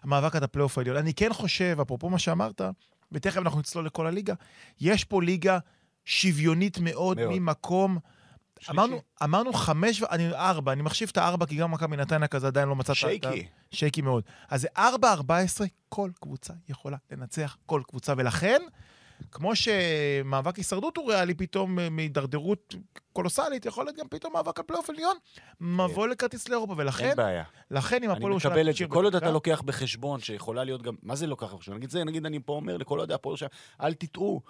Speaker 4: המאבק עד הפלייאוף העליון. אני כן חושב, אפרופו מה שאמרת, ותכף אנחנו נצלול לכל הליגה, יש פה ליגה שוויונית מאוד,
Speaker 3: מאוד.
Speaker 4: ממקום...
Speaker 3: שלישי.
Speaker 4: אמרנו, אמרנו חמש, אני ארבע, אני מחשיב את הארבע, כי גם מכבי נתניה כזה עדיין לא מצאת... את ה-
Speaker 3: shaky.
Speaker 4: shaky מאוד. אז זה 4-14, כל קבוצה יכולה לנצח כל קבוצה, ולכן, כמו שמאבק הישרדות הוא ריאלי פתאום אה, מהידרדרות קולוסלית, יכול להיות גם פתאום מאבק על פלייאוף עליון, מבוא לכרטיס לאירופה, ולכן,
Speaker 3: אין בעיה.
Speaker 4: לכן אם
Speaker 3: אני
Speaker 4: הפועל ירושלים...
Speaker 3: מקבל את זה. כל עוד אתה לוקח בחשבון שיכולה להיות גם... מה זה לוקח בחשבון? נגיד זה, נגיד אני פה אומר לכל אוהדי הפועל ירושלים, אל תטעו.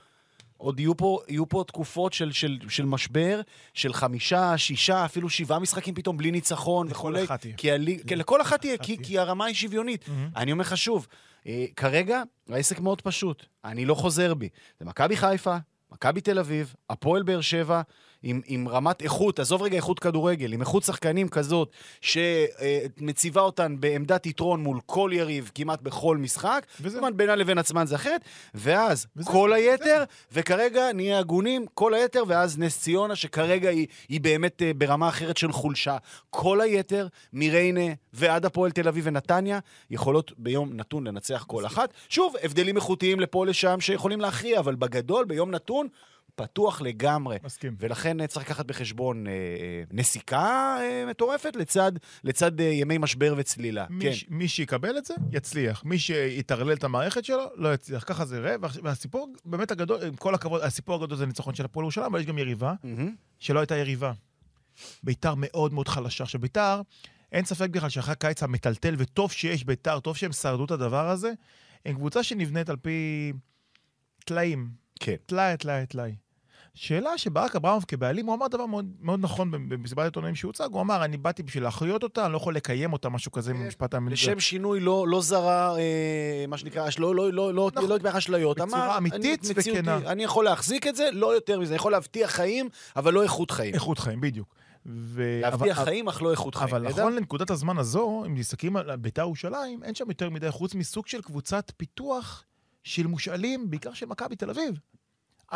Speaker 3: עוד יהיו פה, יהיו פה תקופות של, של, של משבר, של חמישה, שישה, אפילו שבעה משחקים פתאום בלי ניצחון
Speaker 4: לכל
Speaker 3: וכולי.
Speaker 4: אחת תהיה.
Speaker 3: כי הליג, כן, לכל אחת תהיה,
Speaker 4: אחת
Speaker 3: כי. כי הרמה היא שוויונית.
Speaker 4: מהמם.
Speaker 3: אני אומר לך שוב, אה, כרגע העסק מאוד פשוט, אני לא חוזר בי. זה מכבי חיפה, מכבי תל אביב, הפועל באר שבע, עם, עם רמת איכות, עזוב רגע איכות כדורגל, עם איכות שחקנים כזאת, שמציבה אותן בעמדת יתרון מול כל יריב כמעט בכל משחק,
Speaker 4: וזה-
Speaker 3: כמובן בינה לבין עצמן זה אחרת, ואז
Speaker 4: וזה-
Speaker 3: כל
Speaker 4: זה-
Speaker 3: היתר, וכרגע נהיה הגונים, כל היתר, ואז נס ציונה, שכרגע היא, היא באמת אה, ברמה אחרת של חולשה. כל היתר, מריינה ועד הפועל תל אביב ונתניה, יכולות ביום נתון לנצח כל אחת. שוב, הבדלים איכותיים לפה לשם שיכולים להכריע, אבל בגדול, ביום נתון, פתוח לגמרי.
Speaker 4: מסכים.
Speaker 3: ולכן אה, צריך לקחת בחשבון אה, אה, נסיקה אה, מטורפת לצד, לצד אה, ימי משבר וצלילה.
Speaker 4: מי,
Speaker 3: כן.
Speaker 4: ש- מי שיקבל את זה, יצליח. מי שיטרלל את המערכת שלו, לא יצליח. ככה זה ראה, והח- והסיפור באמת הגדול, עם כל הכבוד, הסיפור הגדול זה ניצחון של הפועל ירושלים, אבל יש גם יריבה
Speaker 3: מהמם.
Speaker 4: שלא הייתה יריבה. ביתר מאוד מאוד חלשה. עכשיו, ביתר, אין ספק בכלל שאחרי הקיץ המטלטל, וטוב שיש ביתר, טוב שהם שרדו את הדבר הזה, הם קבוצה שנבנית על פי טלאים.
Speaker 3: כן.
Speaker 4: טלאי, טלאי, טלאי. שאלה שברק אברמוב כבעלים, הוא אמר דבר מאוד, מאוד נכון במסיבת העיתונאים שהוצג, הוא אמר, אני באתי בשביל להחיות אותה, אני לא יכול לקיים אותה, משהו כזה במשפט האמריקאי.
Speaker 3: לשם שינוי לא, לא זרה, אה, מה שנקרא, לא, לא, לא, לא,
Speaker 4: נכון.
Speaker 3: לא התברך אשליות.
Speaker 4: בצורה אמיתית וכנה.
Speaker 3: אני יכול להחזיק את זה, לא יותר מזה. אני יכול להבטיח חיים, אבל לא איכות חיים.
Speaker 4: איכות חיים, בדיוק. ו...
Speaker 3: להבטיח
Speaker 4: אבל-
Speaker 3: חיים, אך לא איכות חיים.
Speaker 4: אבל? נכון לנקודת הזמן הזו, אם מסתכלים על ביתר ירושלים, אין שם יותר מדי, חוץ מסוג של קבוצת פיתוח של מושאלים, בעיקר של מכבי תל אביב.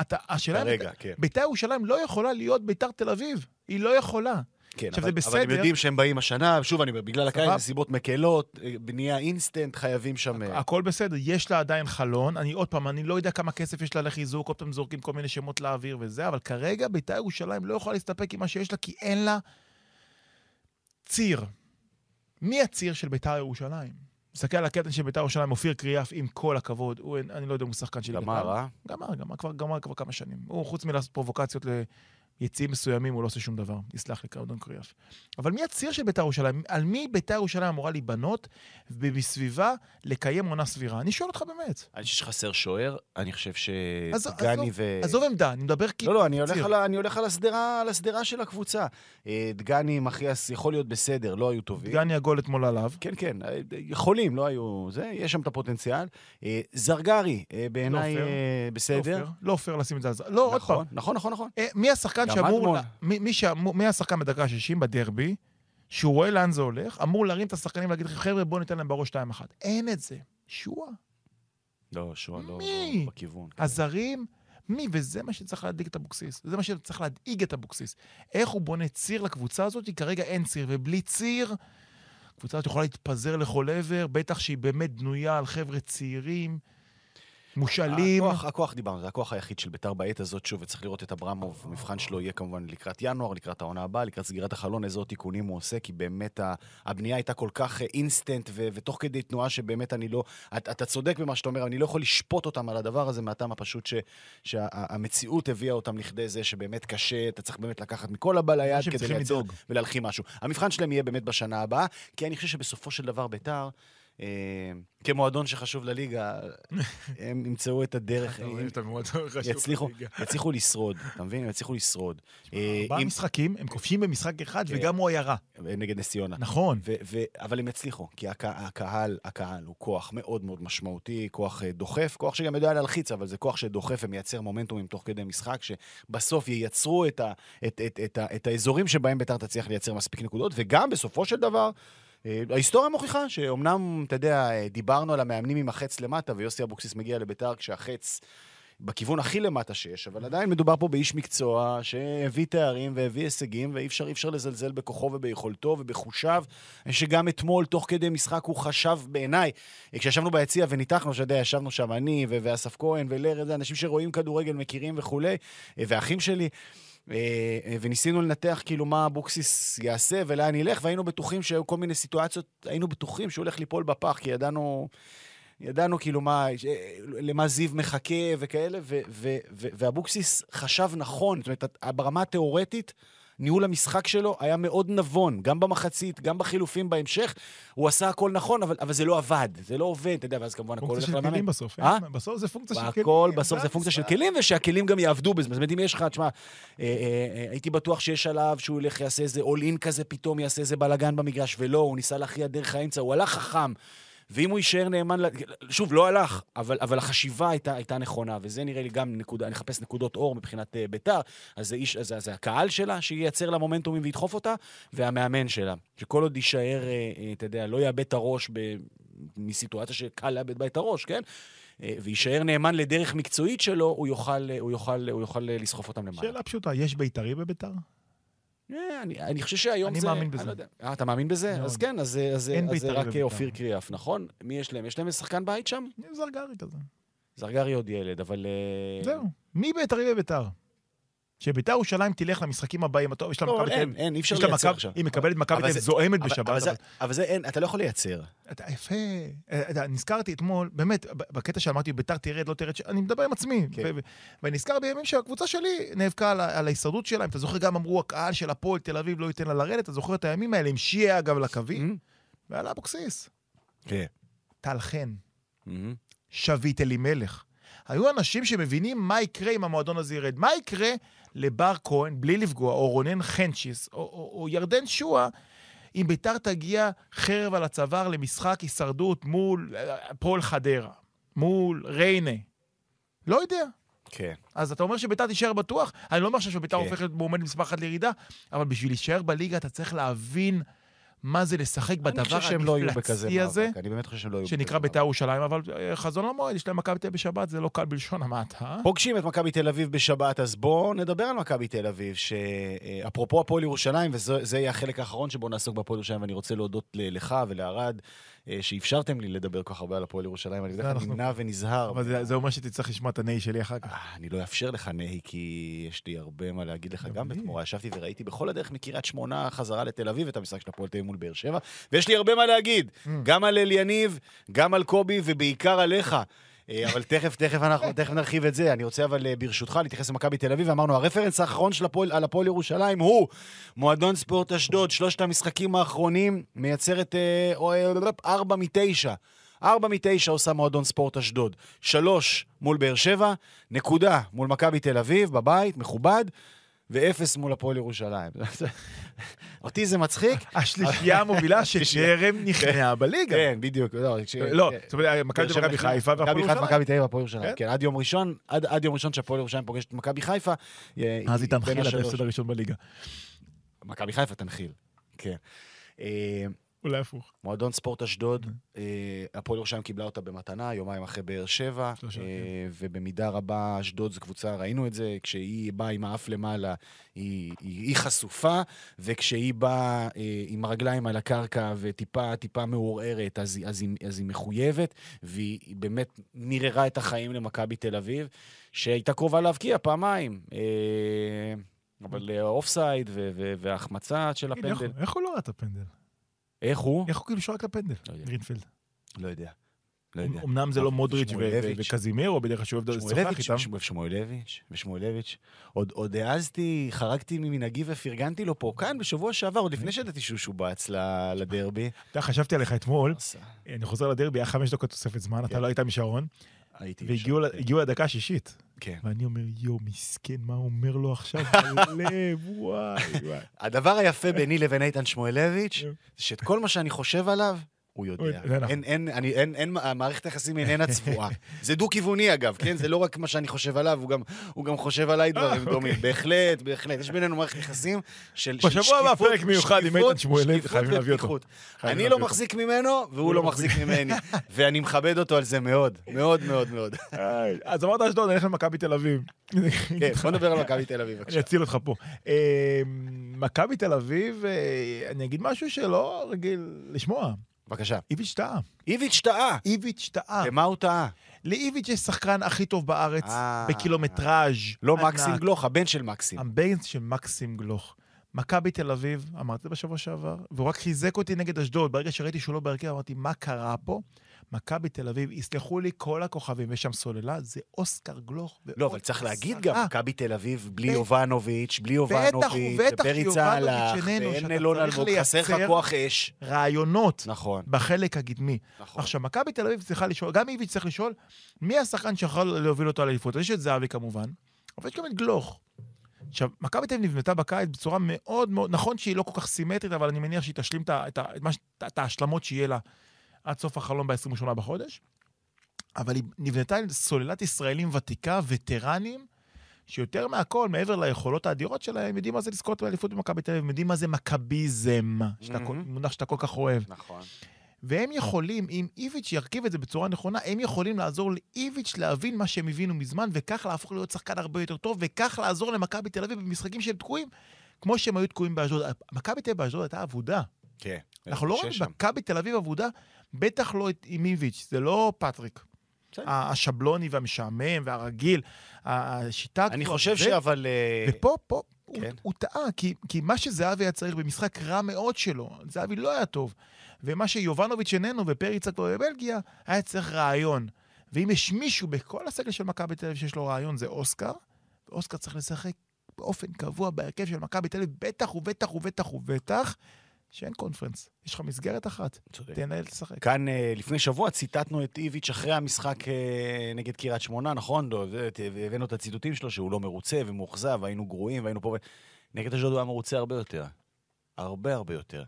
Speaker 4: אתה, השאלה
Speaker 3: כרגע, כן.
Speaker 4: ביתר ירושלים לא יכולה להיות ביתר תל אביב. היא לא יכולה.
Speaker 3: כן,
Speaker 4: עכשיו,
Speaker 3: אבל,
Speaker 4: זה
Speaker 3: אבל הם
Speaker 4: בסדר.
Speaker 3: יודעים שהם באים השנה, שוב, אני אומר, בגלל הקיץ. נסיבות מקלות, אה, בנייה אינסטנט, חייבים שם... אה,
Speaker 4: הכל בסדר, יש לה עדיין חלון. אני עוד פעם, אני לא יודע כמה כסף יש לה לחיזוק, עוד פעם זורקים כל מיני שמות לאוויר וזה, אבל כרגע ביתר ירושלים לא יכולה להסתפק עם מה שיש לה, כי אין לה ציר. מי הציר של ביתר ירושלים? מסתכל על הקטן של ביתר ירושלים, אופיר קריאף, עם כל הכבוד, הוא, אני לא יודע אם הוא שחקן של
Speaker 3: גמר, אה?
Speaker 4: גמר, גמר, כבר גמר כבר כמה שנים. הוא, חוץ מלעשות פרובוקציות ליציאים מסוימים, הוא לא עושה שום דבר. יסלח לי, קרדון קריאף. אבל מי הציר של ביתר ירושלים? על מי ביתר ירושלים אמורה להיבנות, ובסביבה לקיים עונה סבירה? אני שואל אותך באמת.
Speaker 3: אני חושב שחסר שוער, אני חושב שדגני ו...
Speaker 4: עזוב עמדה, אני מדבר כי...
Speaker 3: לא, לא, אני הולך. על, אני הולך על, השדרה, על השדרה של הקבוצה. אה, דגני, מחיאס, יכול להיות בסדר, לא היו טובים.
Speaker 4: דגני הגול אתמול עליו.
Speaker 3: כן, כן, אה, יכולים, לא היו... זה, יש שם את הפוטנציאל. אה, זרגרי, בעיניי
Speaker 4: לא לא
Speaker 3: בסדר.
Speaker 4: פייר, לא פייר לשים את זה על זה. לא, עוד פעם.
Speaker 3: נכון, נכון, נכון, נכון.
Speaker 4: אה, מי השחקן שאמור... לה- מי, מי, שאמור, מי השחקן בדקה ה-60 בדרבי, שהוא רואה לאן זה הולך, אמור להרים את השחקנים ולהגיד, חבר'ה, בואו ניתן להם בראש 2-1. אין את זה. שועה.
Speaker 3: לא, שועה לא? לא בכיוון.
Speaker 4: הזרים, מי? וזה מה שצריך להדאיג את אבוקסיס. זה מה שצריך להדאיג את אבוקסיס. איך הוא בונה ציר לקבוצה הזאת? כי כרגע אין ציר, ובלי ציר, קבוצה הזאת יכולה להתפזר לכל עבר, בטח שהיא באמת בנויה על חבר'ה צעירים, מושאלים.
Speaker 3: הכוח, הכוח דיברנו, זה הכוח היחיד של ביתר בעת הזאת, שוב, וצריך לראות את אברמוב, המבחן שלו יהיה כמובן לקראת ינואר, לקראת העונה הבאה, לקראת סגירת החלון, איזה עוד תיקונים הוא עושה, כי באמת הבנייה הייתה כל כך אה, אינסטנט, ו- ותוך כדי תנועה שבאמת אני לא... את, אתה צודק במה שאתה אומר, אני לא יכול לשפוט אותם על הדבר הזה מהטעם הפשוט ש- שהמציאות הביאה אותם לכדי זה שבאמת קשה, אתה צריך באמת לקחת מכל הבא ליד כדי לייצר
Speaker 4: לדאוג.
Speaker 3: ולהלחים משהו. המבחן שלהם יהיה באמת בשנה הבאה, כי אני חושב שבסופו של דבר ביתר... אה, כמועדון שחשוב לליגה, הם ימצאו את הדרך, הם יצליחו, יצליחו לשרוד, אתה מבין? הם יצליחו לשרוד. אה,
Speaker 4: ארבעה משחקים, הם כובשים במשחק אחד,
Speaker 3: כן.
Speaker 4: וגם הוא עיירה.
Speaker 3: נגד נס ציונה.
Speaker 4: נכון.
Speaker 3: אבל הם יצליחו, כי הק- הקהל, הקהל הוא כוח מאוד מאוד משמעותי, כוח אה, דוחף, כוח שגם יודע להלחיץ, אבל זה כוח שדוחף ומייצר מומנטומים תוך כדי משחק, שבסוף ייצרו את, האזורים שבהם ביתר תצליח לייצר מספיק נקודות, וגם בסופו של דבר, אה, ההיסטוריה מוכיחה שאומנם, אתה יודע, אה, דיברנו על המאמנים עם החץ למטה, ויוסי אבוקסיס מגיע לביתר כשהחץ... בכיוון הכי למטה שיש, אבל עדיין מדובר פה באיש מקצוע שהביא תארים והביא הישגים, ואי אפשר, אפשר לזלזל בכוחו וביכולתו ובחושיו, שגם אתמול, תוך כדי משחק, הוא חשב בעיניי, כשישבנו ביציע וניתחנו, שאתה יודע, ישבנו שם אני ואסף כהן ולר, אנשים שרואים כדורגל, מכירים וכולי, ואחים שלי. אה, אה, וניסינו לנתח כאילו מה אבוקסיס יעשה ולאן ילך, והיינו בטוחים שהיו כל מיני סיטואציות, היינו בטוחים שהוא הולך ליפול בפח, כי ידענו... ידענו כאילו מה, ש- למה זיו מחכה וכאלה, ואבוקסיס חשב נכון, זאת אומרת, ברמה התיאורטית, ניהול המשחק שלו היה מאוד נבון, גם במחצית, גם בחילופים בהמשך. הוא עשה הכל נכון, אבל, אבל זה לא עבד, זה לא עובד, אתה יודע, ואז כמובן הכל
Speaker 4: פונקציה
Speaker 3: הולך
Speaker 4: של
Speaker 3: למאמן.
Speaker 4: כלים בסוף.
Speaker 3: אה?
Speaker 4: אין- בסוף זה פונקציה של כלים.
Speaker 3: הכל בסוף זה פונקציה של. כלים, ושהכלים גם יעבדו בזה. זאת אומרת, אם יש לך, תשמע, אה, אה, אה, הייתי בטוח שיש עליו שהוא ילך, יעשה איזה אול אין כזה, פתאום יעשה איזה בלאגן במגרש, ולא, הוא ניסה להכריע דרך האמצע, הוא הלך חכם. ואם הוא יישאר נאמן, שוב, לא הלך, אבל, אבל החשיבה הייתה, הייתה נכונה, וזה נראה לי גם נקודה, אני אחפש נקודות אור מבחינת uh, ביתר, אז זה, איש, אז, אז זה הקהל שלה שייצר לה מומנטומים וידחוף אותה, והמאמן שלה, שכל עוד יישאר, uh, uh, אתה יודע, לא יאבד את הראש ב, מסיטואציה שקל לאבד בה את הראש, כן? אה, ויישאר נאמן לדרך מקצועית שלו, הוא יוכל, אה, הוא יוכל, הוא יוכל אה, לסחוף אותם למעלה.
Speaker 4: שאלה פשוטה, יש בית"רי בביתר?
Speaker 3: אה, אני, אני חושב שהיום
Speaker 4: אני
Speaker 3: זה...
Speaker 4: מאמין
Speaker 3: אני
Speaker 4: בזה.
Speaker 3: לא יודע. אה, אתה מאמין בזה?
Speaker 4: מאוד.
Speaker 3: אז כן, אז, אז, אז זה
Speaker 4: בית"רי
Speaker 3: רק
Speaker 4: בבית"ר.
Speaker 3: אופיר קריאף, נכון? מי יש להם? יש להם שחקן בית שם?
Speaker 4: זרגרי כזה.
Speaker 3: זרגרי עוד ילד, אבל... אה,
Speaker 4: זהו. מי בית"רי בביתר? שביתר ירושלים תלך למשחקים הבאים, טוב, יש לה
Speaker 3: לא,
Speaker 4: מכבי תל אביב.
Speaker 3: אין, אי אפשר לייצר עכשיו.
Speaker 4: היא מקבלת מכבי תל אביב זועמת בשבת.
Speaker 3: אבל זה- אין, אתה לא יכול לייצר.
Speaker 4: אתה יפה. אה, נזכרתי אתמול, באמת, בקטע שאמרתי, ביתר תרד, לא תרד, אני מדבר עם עצמי.
Speaker 3: כן.
Speaker 4: ואני נזכר בימים שהקבוצה שלי נאבקה על ההישרדות שלה. אם אתה זוכר, גם אמרו, הקהל של הפועל תל אביב לא ייתן לה לרדת, אתה זוכר את הימים האלה, עם שיעה אגב לקווים, ועלה אבוקסיס.
Speaker 3: כן.
Speaker 4: טל חן, שביט אלימלך. היו אנשים שמבינים מה יקרה אם המועדון הזה ירד. מה יקרה לבר כהן, בלי לפגוע, או רונן חנצ'יס, או, או, או ירדן שואה, אם ביתר תגיע חרב על הצוואר למשחק הישרדות מול אה, הפועל חדרה, מול ריינה. לא יודע.
Speaker 3: כן.
Speaker 4: אז אתה אומר שביתר תישאר בטוח? אני לא אומר שביתר
Speaker 3: כן.
Speaker 4: הופכת להיות מועמדת מספר אחת לירידה, אבל בשביל להישאר בליגה אתה צריך להבין מה זה לשחק בדבר
Speaker 3: שהם לא
Speaker 4: הזה.
Speaker 3: אני באמת חושב שהם לא בכזה
Speaker 4: שנקרא. בית"ר ירושלים, אבל אה, חזון למועד, יש להם מכבי תל אביב בשבת, זה לא קל בלשון המעטה. אה?
Speaker 3: פוגשים את מכבי תל אביב בשבת, אז בואו נדבר על מכבי תל אביב, שאפרופו הפועל ירושלים, וזה יהיה החלק האחרון שבו נעסוק בהפועל ירושלים, ואני רוצה להודות לך ולערד, אה, שאפשרתם לי לדבר כל כך הרבה על הפועל ירושלים, אני בדרך כלל נמנע ונזהר.
Speaker 4: אבל זה- אומר שתצטרך לשמוע את הנהי שלי אחר כך.
Speaker 3: אה, אני לא אאפשר לך נהי, כי יש לי הרבה מה להגיד לך
Speaker 4: גם.
Speaker 3: בתמורה. ישבתי וראיתי בכל הדרך מקריית שמונה חזרה לתל אביב את המשחק של הפועל תל אביב מול באר שבע, ויש לי הרבה מה להגיד,
Speaker 4: Mm.
Speaker 3: גם על אליניב, גם על קובי, ובעיקר עליך. אה, אבל תכף, תכף אנחנו, תכף נרחיב את זה. אני רוצה אבל אה, ברשותך להתייחס למכבי תל אביב, ואמרנו, הרפרנס האחרון של הפועל, על הפועל ירושלים הוא מועדון ספורט אשדוד, שלושת המשחקים האחרונים, מייצרת אה, ארבע מתשע. ארבע מתשע עושה מועדון ספורט אשדוד. שלוש מול באר שבע, נקודה מול מכבי תל אביב, בבית, מכובד, ואפס מול הפועל ירושלים. <laughs> אותי זה מצחיק. <laughs>
Speaker 4: השלישייה המובילה <laughs> שטרם נכנעה בליגה.
Speaker 3: כן, בדיוק. לא,
Speaker 4: לא, זאת אומרת, מכבי תל אביב, מכבי חיפה והפועל
Speaker 3: מכבי חיפה,
Speaker 4: ירושלים.
Speaker 3: מכבי תל אביב, הפועל ירושלים.
Speaker 4: כן.
Speaker 3: כן, עד יום ראשון, עד יום ראשון שהפועל ירושלים פוגשת את מכבי חיפה. אה,
Speaker 4: אז היא תנחיל את. ההפסד הראשון בליגה.
Speaker 3: מכבי חיפה תנחיל, כן.
Speaker 4: אולי הפוך.
Speaker 3: מועדון ספורט אשדוד. אה, הפועל ירושלים קיבלה אותה במתנה, יומיים אחרי באר שבע, אה,
Speaker 4: כן.
Speaker 3: ובמידה רבה אשדוד זו קבוצה, ראינו את זה, כשהיא באה עם האף למעלה, היא, חשופה, וכשהיא באה אה, עם הרגליים על הקרקע וטיפה טיפה מעורערת, אז, היא- מחויבת, והיא היא באמת נראה את החיים למכבי תל אביב, שהייתה קרובה להבקיע פעמיים. אבל אופסייד ו- ו- וההחמצה של הפנדל.
Speaker 4: איך הוא לא ראה את הפנדל?
Speaker 3: איך הוא?
Speaker 4: איך הוא כאילו שרק לפנדל?
Speaker 3: לא יודע.
Speaker 4: גרינפילד.
Speaker 3: לא יודע. לא יודע.
Speaker 4: אמנם זה לא מודריץ' ו-
Speaker 3: שמואלביץ'.
Speaker 4: וקזימירו, בדרך כלל שהוא אוהב לשוחח
Speaker 3: שמואלביץ',
Speaker 4: איתם.
Speaker 3: ושמואל- ושמואלביץ'. עוד, העזתי, חרגתי ממנהגי ופרגנתי לו פה, כאן, בשבוע שעבר, עוד לפני שידעתי שהוא שובץ לדרבי.
Speaker 4: אתה חשבתי עליך אתמול. אני חוזר לדרבי, היה חמש דקות תוספת זמן, אתה
Speaker 3: כן.
Speaker 4: לא היית משרון,
Speaker 3: הייתי
Speaker 4: והגיעו הגיעו לדקה השישית.
Speaker 3: כן.
Speaker 4: ואני אומר, יואו, מסכן, מה הוא אומר לו עכשיו <laughs> בלב, וואי, וואי.
Speaker 3: הדבר היפה ביני לבין איתן שמואלביץ',
Speaker 4: כן.
Speaker 3: זה שאת כל מה שאני חושב עליו, הוא יודע.
Speaker 4: זה נכון.
Speaker 3: אין, אין, אני, אין, אין, המערכת היחסים איננה צבועה. <laughs> זה דו-כיווני אגב, כן? זה לא רק מה שאני חושב עליו, הוא גם, הוא גם חושב עליי דברים
Speaker 4: אה,
Speaker 3: דומים. בהחלט, בהחלט. יש בינינו מערכת יחסים של של
Speaker 4: בשבוע הבא
Speaker 3: שקיפות-
Speaker 4: פרק מיוחד עם
Speaker 3: שקיפות-
Speaker 4: איתן
Speaker 3: שקיפות
Speaker 4: חייבים להביא אותו.
Speaker 3: אני לא. מחזיק ממנו, והוא לא מחזיק ממני. <laughs> ואני מכבד אותו על זה מאוד, מאוד מאוד מאוד.
Speaker 4: אז אמרת אשדוד, נלך למכבי תל אביב.
Speaker 3: כן, בוא נדבר על מכבי תל אביב,
Speaker 4: אני
Speaker 3: בבקשה.
Speaker 4: אציל אותך פה. אה, מכבי תל אביב, אה, אני אגיד משהו שלא רגיל לשמוע.
Speaker 3: בבקשה.
Speaker 4: איביץ' טעה.
Speaker 3: איביץ' טעה.
Speaker 4: איביץ' טעה.
Speaker 3: במה הוא טעה?
Speaker 4: לאיביץ' יש שחקן הכי טוב בארץ,
Speaker 3: אה.
Speaker 4: בקילומטראז'
Speaker 3: לא
Speaker 4: ענק.
Speaker 3: מקסים גלוך, הבן של מקסים.
Speaker 4: הבן של מקסים גלוך. מכבי תל אביב, אמרתי בשבוע שעבר, והוא רק חיזק אותי נגד אשדוד. ברגע שראיתי שהוא לא בהרכב, אמרתי, מה קרה פה? מכבי תל אביב, יסלחו לי כל הכוכבים, יש שם סוללה, זה אוסקר גלוך.
Speaker 3: לא, אבל צריך להגיד. גם, מכבי תל אביב, בלי יובנוביץ', בלי יובנוביץ', ופריצה הלך, ואין אלון אלמוג, חסר לך כוח אש.
Speaker 4: רעיונות
Speaker 3: נכון,
Speaker 4: בחלק הקדמי.
Speaker 3: נכון.
Speaker 4: עכשיו, מכבי תל אביב צריכה לשאול, גם איביץ' צריך לשאול, מי השחקן שיכול להוביל אותו לאליפות? יש את זהבי כמובן, אבל יש גם את גלוך. עכשיו, מכבי תל אביב נבנתה בקיץ בצורה מאוד מאוד, נכון שהיא לא כל כך סימטרית, אבל אני מניח שהיא תשלים את את את את ההשלמות שיהיה לה עד סוף החלום ב-28 בחודש. אבל היא נבנתה עם סוללת ישראלים ותיקה, וטרנים, שיותר מהכל, מעבר ליכולות האדירות שלהם, יודעים מה זה לזכות באליפות במכבי תל אביב, יודעים מה זה מכביזם, שאתה. מונח שאתה כל כך אוהב.
Speaker 3: נכון.
Speaker 4: והם יכולים, אם איביץ' ירכיב את זה בצורה נכונה, הם יכולים לעזור לאיביץ' להבין מה שהם הבינו מזמן, וכך להפוך להיות שחקן הרבה יותר טוב, וכך לעזור למכבי תל אביב במשחקים שהם תקועים, כמו שהם היו תקועים באשדוד. מכבי תל אביב באשדוד הייתה אבודה.
Speaker 3: כן.
Speaker 4: אנחנו לא רואים. מכבי תל אביב אבודה, בטח לא את- עם איביץ', זה לא פטריק. השבלוני והמשעמם והרגיל, השיטה...
Speaker 3: אני חושב
Speaker 4: ו-
Speaker 3: שאבל... אה,
Speaker 4: ופה, פה, הוא,
Speaker 3: כן.
Speaker 4: הוא טעה, כי, כי מה שזהבי היה צריך במשחק רע מאוד שלו, זהבי לא היה טוב. ומה שיובנוביץ' איננו ופריצה כבר בבלגיה, היה צריך רעיון. ואם יש מישהו בכל הסגל של מכבי תל אביב שיש לו רעיון, זה אוסקר. ואוסקר צריך לשחק באופן קבוע בהרכב של מכבי תל אביב, בטח ובטח ובטח ובטח, שאין קונפרנס. יש לך מסגרת אחת,
Speaker 3: צודק.
Speaker 4: להם לשחק.
Speaker 3: כאן אה, לפני שבוע ציטטנו את איביץ' אחרי המשחק אה, נגד קריית שמונה, נכון? הבאנו את הציטוטים שלו שהוא לא מרוצה ומאוכזב, והיינו גרועים והיינו פה... נגד אשדוד הוא היה מרוצה הרבה יותר. הרבה הרבה יותר.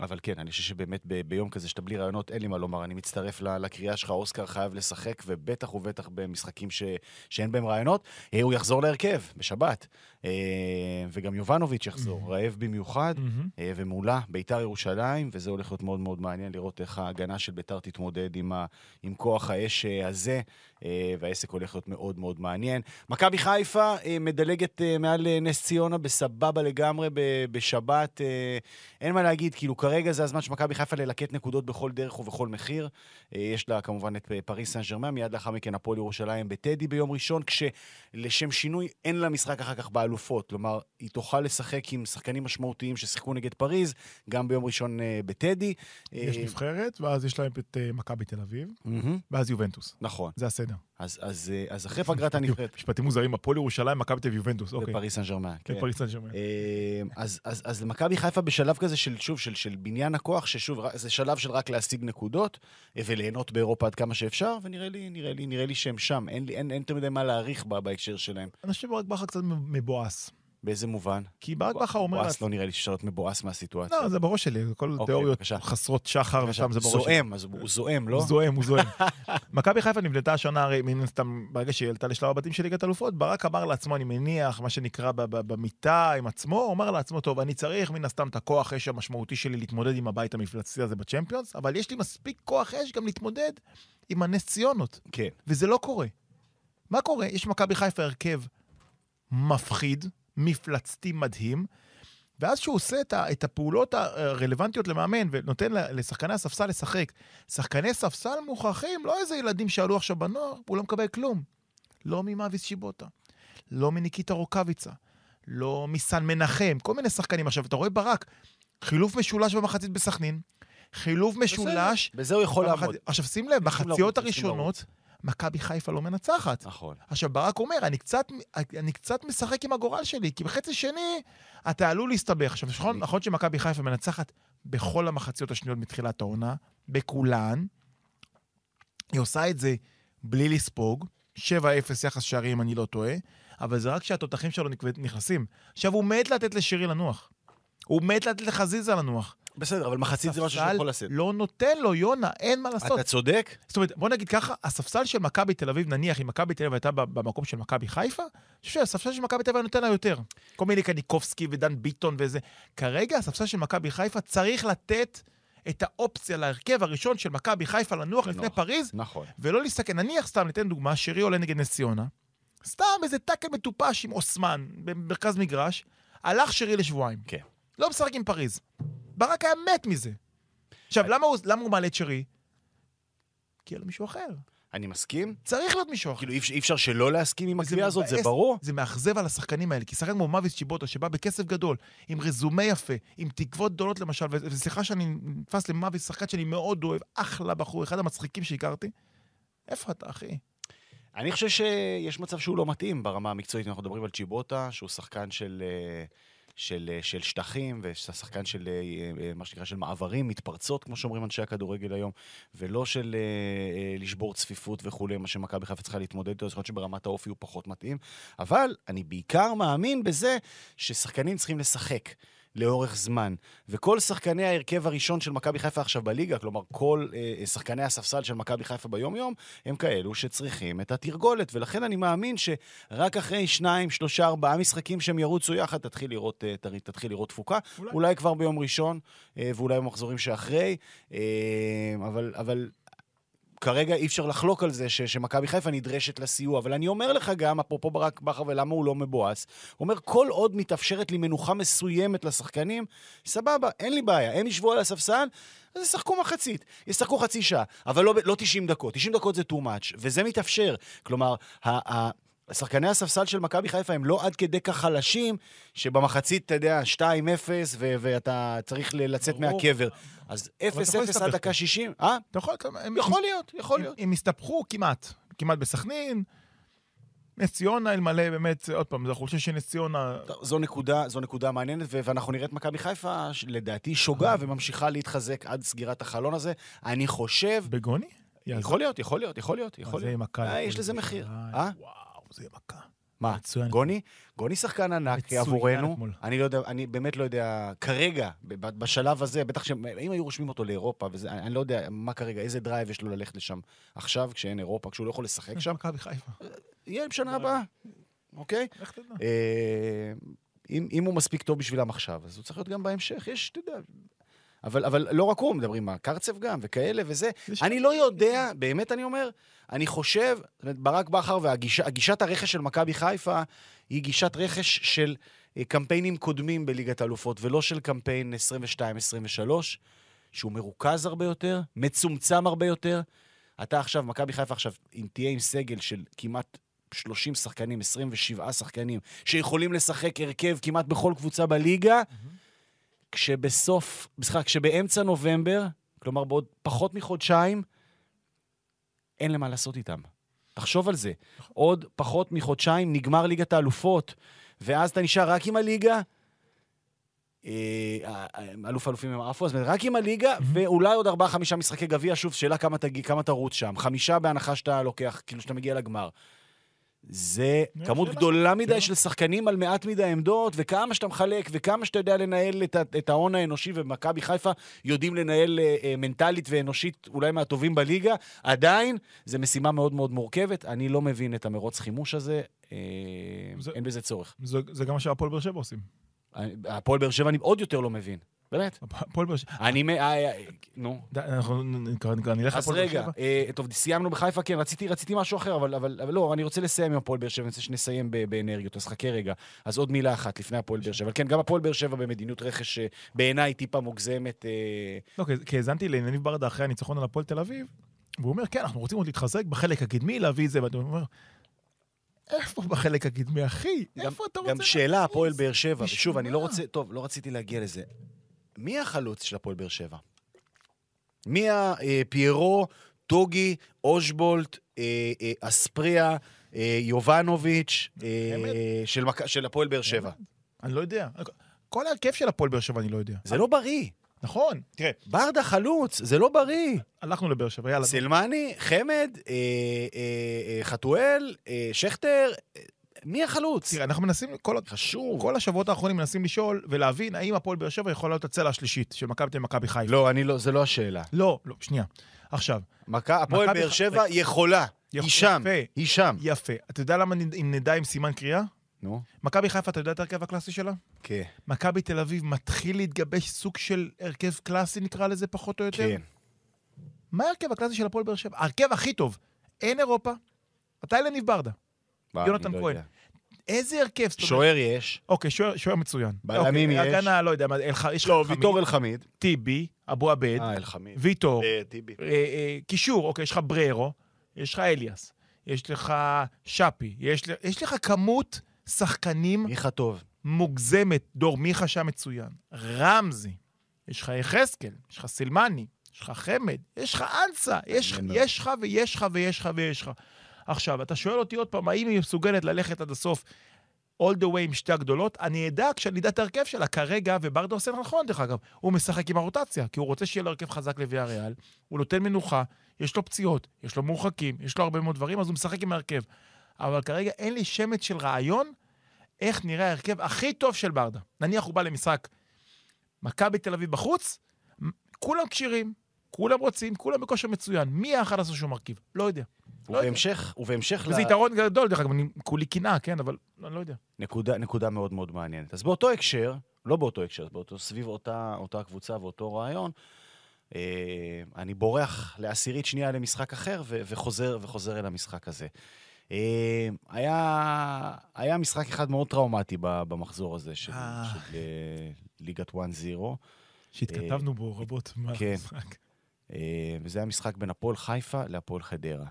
Speaker 3: אבל כן, אני חושב שבאמת ב- ביום כזה שאתה בלי רעיונות, אין לי מה לומר. אני מצטרף לקריאה שלך, אוסקר חייב לשחק, ובטח ובטח במשחקים ש... שאין בהם רעיונות. אה, הוא יחזור להרכב בשבת. אה, וגם יובנוביץ' יחזור, רעב במיוחד.
Speaker 4: מהמם.
Speaker 3: אה, ומולה ביתר ירושלים, וזה הולך להיות מאוד מאוד מעניין לראות איך ההגנה של ביתר תתמודד עם, ה, עם כוח האש הזה, והעסק הולך להיות מאוד מאוד מעניין. מכבי חיפה אה, מדלגת אה, מעל אה, נס ציונה בסבבה לגמרי בשבת. אה, אין מה להגיד, כאילו כרגע זה הזמן של מכבי חיפה ללקט נקודות בכל דרך ובכל מחיר. אה, יש לה כמובן את אה, פריס סן ג'רמן, מיד לאחר מכן הפועל ירושלים בטדי ביום ראשון, כשלשם שינוי אין לה משחק אחר כך באלופות. כלומר, היא תוכל לשחק עם שחקנים משמעותיים ששיחקו נגד פריז, גם ביום ראשון אה, בטדי.
Speaker 4: יש
Speaker 3: אה,
Speaker 4: נבחרת, ואז יש להם את אה, מכבי תל אביב,
Speaker 3: מהמם,
Speaker 4: ואז יובנטוס.
Speaker 3: נכון.
Speaker 4: זה הסדר.
Speaker 3: אז, אז, אה, אז אחרי פגרת הנבחרת,
Speaker 4: משפטים מוזרים, הפועל ירושלים, מכבי תל יובנטוס, אוקיי.
Speaker 3: בפריס סן ג'רמן.
Speaker 4: כן,
Speaker 3: כן.
Speaker 4: פריס סן ג'רמן.
Speaker 3: אה, אז, אז, אז למכבי חיפה בשלב כזה של, שוב, של, של בניין הכוח, ששוב, רק- זה שלב של רק להשיג נקודות אה, וליהנות באירופה עד כמה שאפשר, ונראה לי, נראה לי, נראה לי שהם שם. אין, לי- אין, אין יותר מדי מה להעריך בה, בהקשר שלהם.
Speaker 4: חושב שברק בכר קצת מבואס.
Speaker 3: באיזה מובן?
Speaker 4: כי ברק בכר אומר... לעצ-
Speaker 3: לא נראה לי להיות מבואס מהסיטואציה.
Speaker 4: לא, זה בראש שלי, כל
Speaker 3: אוקיי,
Speaker 4: תיאוריות. חסרות שחר ושם זה בראש שלי.
Speaker 3: זועם, אז הוא זועם, לא?
Speaker 4: הוא זועם, הוא זועם. <laughs> מכבי חיפה נבנתה השנה, הרי מן הסתם, ברגע שהיא עלתה לשלב הבתים של ליגת אלופות, ברק אמר לעצמו, אני מניח, מה שנקרא במיטה עם עצמו, הוא אמר לעצמו, טוב, אני צריך מן הסתם את הכוח אש המשמעותי שלי להתמודד עם הבית המפלצתי הזה בצ'מפיונס, אבל יש לי מספיק כוח אש גם להתמודד עם הנס ציונות.
Speaker 3: כן.
Speaker 4: וזה לא קורה. מה קורה? יש מכבי חיפה הרכב מפחיד, מפלצתי מדהים, ואז שהוא עושה את, ה, את הפעולות הרלוונטיות למאמן ונותן לשחקני הספסל לשחק, שחקני ספסל מוכרחים, לא איזה ילדים שעלו עכשיו בנוער, הוא לא מקבל כלום. לא ממאביס שיבוטה, לא מניקיטה רוקאביצה, לא מסן מנחם, כל מיני שחקנים. עכשיו, אתה רואה ברק, חילוף משולש במחצית בסכנין, חילוף משולש...
Speaker 3: בזה הוא יכול
Speaker 4: במחצית-
Speaker 3: לעמוד.
Speaker 4: עכשיו, שים לב, בחציות הראשונות, מכבי חיפה לא מנצחת.
Speaker 3: נכון.
Speaker 4: עכשיו, ברק אומר, אני קצת, אני קצת משחק עם הגורל שלי, כי בחצי שני אתה עלול להסתבך. עכשיו, נכון, נכון שמכבי חיפה מנצחת בכל המחציות השניות מתחילת העונה, בכולן. היא עושה את זה בלי לספוג, 7-0 יחס שערים, אם אני לא טועה, אבל זה רק כשהתותחים שלו נכנסים. עכשיו, הוא מת לתת לשירי לנוח. הוא מת לתת לחזיזה לנוח.
Speaker 3: בסדר, אבל מחצית זה משהו שהוא יכול לעשות.
Speaker 4: לא נותן לו, יונה, אין מה לעשות.
Speaker 3: אתה צודק,
Speaker 4: זאת אומרת, בוא נגיד ככה, הספסל של מכבי תל אביב, נניח, אם מכבי תל אביב הייתה במקום של מכבי חיפה, אני חושב שהספסל של מכבי תל אביב נותן לה יותר. כל מיני קניקובסקי ודן ביטון וזה. כרגע הספסל של מכבי חיפה צריך לתת את האופציה להרכב הראשון של מכבי חיפה לנוח לפני
Speaker 3: לנוח.
Speaker 4: פריז,
Speaker 3: נכון.
Speaker 4: ולא להסתכל. נניח, סתם, ניתן דוגמה, שרי עולה נגד נס ציונה, סתם איזה טאקל מטופש עם אוסמן במרכז מגרש, הלך שרי לשבועיים.
Speaker 3: כן.
Speaker 4: לא משחק עם פריז. ברק היה מת מזה. עכשיו, למה הוא, למה הוא מעלה את שרי? כי היה לו מישהו אחר.
Speaker 3: אני מסכים.
Speaker 4: צריך להיות מישהו אחר.
Speaker 3: כאילו, אי אפשר- אי אפשר שלא להסכים עם הקביעה הזאת, זה. ברור.
Speaker 4: זה מאכזב על השחקנים האלה, כי שחקן כמו מאביס צ'יבוטה, שבא בכסף גדול, עם רזומה יפה, עם תקוות גדולות למשל, וסליחה שאני נתפס למאביס, שחקן שאני מאוד אוהב, אחלה בחור, אחד המצחיקים שהכרתי. איפה אתה, אחי?
Speaker 3: אני חושב שיש מצב שהוא לא מתאים ברמה המקצועית. אנחנו מדברים על צ'יבוטה, שהוא שחקן של, אה, של, אה, של שטחים, ושחקן של אה, אה, מה שנקרא של מעברים, מתפרצות, כמו שאומרים אנשי הכדורגל היום, ולא של לשבור צפיפות וכולי, מה שמכבי חיפה צריכה להתמודד איתו. יכול להיות שברמת האופי הוא פחות מתאים. אבל אני בעיקר מאמין בזה ששחקנים צריכים לשחק. לאורך זמן. וכל שחקני ההרכב הראשון של מכבי חיפה עכשיו בליגה, כלומר כל אה, שחקני הספסל של מכבי חיפה ביום-יום, הם כאלו שצריכים את התרגולת. ולכן אני מאמין שרק אחרי שניים, שלושה, ארבעה משחקים שהם ירוצו יחד, תתחיל לראות, אה, תר- תתחיל לראות תפוקה.
Speaker 4: אולי,
Speaker 3: אולי כבר ביום ראשון, אה, ואולי במחזורים שאחרי. אה, אבל, אבל כרגע אי אפשר לחלוק על זה ש- שמכבי חיפה נדרשת לסיוע. אבל אני אומר לך גם, אפרופו ברק בכר ולמה הוא לא מבואס, הוא אומר, כל עוד מתאפשרת לי מנוחה מסוימת לשחקנים, סבבה, אין לי בעיה. הם ישבו על הספסל, אז ישחקו מחצית. ישחקו חצי שעה, אבל לא, לא 90 דקות. 90 דקות זה too much, וזה מתאפשר. כלומר, ה... ה שחקני הספסל של מכבי חיפה הם לא עד כדי כך חלשים, שבמחצית, אתה יודע, 2-0, ו- ואתה צריך לצאת
Speaker 4: ברור.
Speaker 3: מהקבר. אז 0-0
Speaker 4: אתה יכול
Speaker 3: עד דקה
Speaker 4: פה.
Speaker 3: 60, אה?
Speaker 4: אתה יכול... הם-
Speaker 3: יכול להיות, יכול
Speaker 4: הם-
Speaker 3: להיות.
Speaker 4: הם הסתבכו כמעט, כמעט בסכנין. נס ציונה, אלמלא באמת, עוד פעם, זה החולשה של נס ציונה.
Speaker 3: זו נקודה, זו נקודה מעניינת, ואנחנו נראה את מכבי חיפה, לדעתי, שוגה וממשיכה להתחזק עד סגירת החלון הזה. אני חושב...
Speaker 4: בגוני?
Speaker 3: יכול להיות, יכול להיות, יכול להיות, יכול להיות. אה, יש לזה. מחיר. אה?
Speaker 4: וואו, זה יהיה מכה.
Speaker 3: מה,
Speaker 4: מצוין.
Speaker 3: גוני? גוני שחקן ענק עבורנו.
Speaker 4: אתמול.
Speaker 3: אני לא יודע, אני באמת לא יודע, כרגע, בשלב הזה, בטח שאם היו רושמים אותו לאירופה, וזה, אני לא יודע מה כרגע, איזה דרייב יש לו ללכת לשם עכשיו, כשאין אירופה, כשהוא לא יכול לשחק שם,
Speaker 4: מכבי חיפה.
Speaker 3: יהיה בשנה הבאה, אוקיי?
Speaker 4: איך תדע?
Speaker 3: אה, אם, אם הוא מספיק טוב בשבילם עכשיו, אז הוא צריך להיות גם בהמשך, יש, אתה יודע... אבל, אבל לא רק הוא, מדברים על קרצב גם, וכאלה וזה. אני לא יודע, באמת אני אומר, אני חושב, זאת אומרת, ברק בכר והגישת הרכש של מכבי חיפה היא גישת רכש של אה, קמפיינים קודמים בליגת האלופות, ולא של קמפיין 22-23, שהוא מרוכז הרבה יותר, מצומצם הרבה יותר. אתה עכשיו, מכבי חיפה עכשיו, אם תהיה עם סגל של כמעט 30 שחקנים, 27 שחקנים, שיכולים לשחק הרכב כמעט בכל קבוצה בליגה, כשבסוף, סליחה, כשבאמצע נובמבר, כלומר בעוד פחות מחודשיים, אין למה לעשות איתם. תחשוב על זה. עוד פחות מחודשיים נגמר ליגת האלופות, ואז אתה נשאר רק עם הליגה. אה, אלוף האלופים הם עפו, אז רק עם הליגה, ואולי עוד ארבעה, חמישה משחקי גביע, שוב, שאלה כמה תרוץ שם. חמישה בהנחה שאתה לוקח, כאילו שאתה מגיע לגמר. זה כמות גדולה מדי. של שחקנים על מעט מדי עמדות, וכמה שאתה מחלק, וכמה שאתה יודע לנהל את, את ההון האנושי, ומכבי חיפה יודעים לנהל אה, אה, מנטלית ואנושית אולי מהטובים בליגה, עדיין זו משימה מאוד מאוד מורכבת. אני לא מבין את המרוץ חימוש הזה, אה,
Speaker 4: זה-
Speaker 3: אין בזה צורך.
Speaker 4: זה זה גם מה שהפועל באר שבע עושים.
Speaker 3: אני- הפועל באר שבע אני עוד יותר לא מבין, באמת.
Speaker 4: הפועל באר שבע...
Speaker 3: אני... מ- אה, אה, נו.
Speaker 4: אנחנו נלך
Speaker 3: אז
Speaker 4: לפועל באר
Speaker 3: רגע,
Speaker 4: שבע.
Speaker 3: אה, טוב, סיימנו בחיפה, כן, רציתי, רציתי משהו אחר, אבל, אבל, אבל לא, אני רוצה לסיים עם הפועל באר שבע, אני רוצה שנסיים באנרגיות, אז חכה רגע. אז עוד מילה אחת לפני הפועל באר שבע. כן, גם הפועל באר שבע במדיניות רכש שבעיניי טיפה מוגזמת.
Speaker 4: לא, כי- האזנתי ליניב ברדה אחרי הניצחון על הפועל תל אביב, והוא אומר, כן, אנחנו רוצים עוד להתחזק בחלק הקדמי, להביא את זה, ואתה אומר, איפה בחלק הקדמי, אחי? איפה אתה רוצה...
Speaker 3: גם שאלה, הפועל באר שבע, ושוב, אני לא? רוצה, טוב, לא רציתי להגיע לזה. מי החלוץ של הפועל באר שבע? מי הפיירו, טוגי, אושבולט, אה, אה, אספריה, אה, יובנוביץ', אה? של הפועל באר שבע?
Speaker 4: אני לא יודע. כל ההרכב של הפועל באר שבע אני לא יודע.
Speaker 3: זה לא בריא.
Speaker 4: נכון, תראה,
Speaker 3: ברדה חלוץ, זה לא בריא.
Speaker 4: הלכנו לבאר שבע, יאללה.
Speaker 3: סלמני, חמד, אה, אה, אה, חתואל, אה, שכטר, אה, מי החלוץ?
Speaker 4: תראה, אנחנו מנסים, כל,
Speaker 3: חשוב.
Speaker 4: כל השבועות האחרונים מנסים לשאול ולהבין האם הפועל באר שבע יכול להיות הצלע השלישית של מכבי תל מכבי חיפה.
Speaker 3: לא, אני לא, זה לא השאלה.
Speaker 4: לא, לא, שנייה. עכשיו,
Speaker 3: מכ- הפועל באר שבע יכולה.
Speaker 4: יכול-
Speaker 3: היא שם,
Speaker 4: יפה.
Speaker 3: היא שם.
Speaker 4: יפה. אתה יודע למה אם נדע עם סימן קריאה?
Speaker 3: נו,
Speaker 4: מכבי חיפה, אתה יודע את ההרכב הקלאסי שלה?
Speaker 3: כן,
Speaker 4: מכבי תל אביב מתחיל להתגבש סוג של הרכב קלאסי, נקרא לזה, פחות או יותר?
Speaker 3: כן.
Speaker 4: מה ההרכב הקלאסי של הפועל באר שבע? ההרכב הכי טוב. אין אירופה. מתי לניב ברדה? יונתן
Speaker 3: לא
Speaker 4: כהן. איזה הרכב?
Speaker 3: שוער יש.
Speaker 4: אוקיי, שוער שוער מצוין.
Speaker 3: בלמים
Speaker 4: אוקיי,
Speaker 3: יש.
Speaker 4: הגנה, לא יודע, אלח- יש
Speaker 3: לא, ויטור אלחמיד.
Speaker 4: טיבי, אבו עבד,
Speaker 3: אה, אלחמיד.
Speaker 4: ויטור,
Speaker 3: אה, טיבי.
Speaker 4: אה, אה, קישור, אוקיי, יש לך בררו, יש לך אליאס, יש לך שפי, יש, יש לך כמות שחקנים
Speaker 3: מיכה טוב.
Speaker 4: מוגזמת. דור מיכה שם מצוין. רמזי, יש לך יחזקאל, יש לך סילמני, יש לך חמד, יש לך אנסה. יש לך ויש לך ויש לך ויש לך. עכשיו, אתה שואל אותי עוד פעם, האם היא מסוגלת ללכת עד הסוף all the way עם שתי הגדולות? אני אדע כשאני אדע את ההרכב שלה כרגע, וברדה עושה נכון, דרך אגב. הוא משחק עם הרוטציה, כי הוא רוצה שיהיה לו הרכב חזק לוויה ריאל, הוא נותן מנוחה, יש לו פציעות, יש לו מורחקים, יש לו הרבה מאוד דברים, אז הוא משחק עם ההרכב. אבל כרגע אין לי שמץ של רעיון איך נראה ההרכב הכי טוב של ברדה. נניח הוא בא למשחק מכבי תל אביב בחוץ, כולם כשירים, כולם רוצים, כולם בכושר מצוין. מי האחד עשו שהוא מרכיב? לא יודע. לא יודע.
Speaker 3: ובהמשך, ובהמשך
Speaker 4: וזה יתרון גדול, דרך אגב, אני כולי קנאה, כן, אבל אני לא יודע.
Speaker 3: נקודה, נקודה מאוד מאוד מעניינת. אז באותו הקשר, לא באותו הקשר, באותו, סביב אותה, אותה קבוצה ואותו רעיון, אה, אני בורח לעשירית שנייה למשחק אחר ו- וחוזר, וחוזר אל המשחק הזה. אה, היה, היה משחק אחד מאוד טראומטי ב- במחזור הזה של,
Speaker 4: אה.
Speaker 3: של אה, ליגת 1-0,
Speaker 4: שהתכתבנו בו רבות. מה
Speaker 3: כן.
Speaker 4: המשחק.
Speaker 3: אה, וזה היה משחק בין הפועל חיפה להפועל חדרה.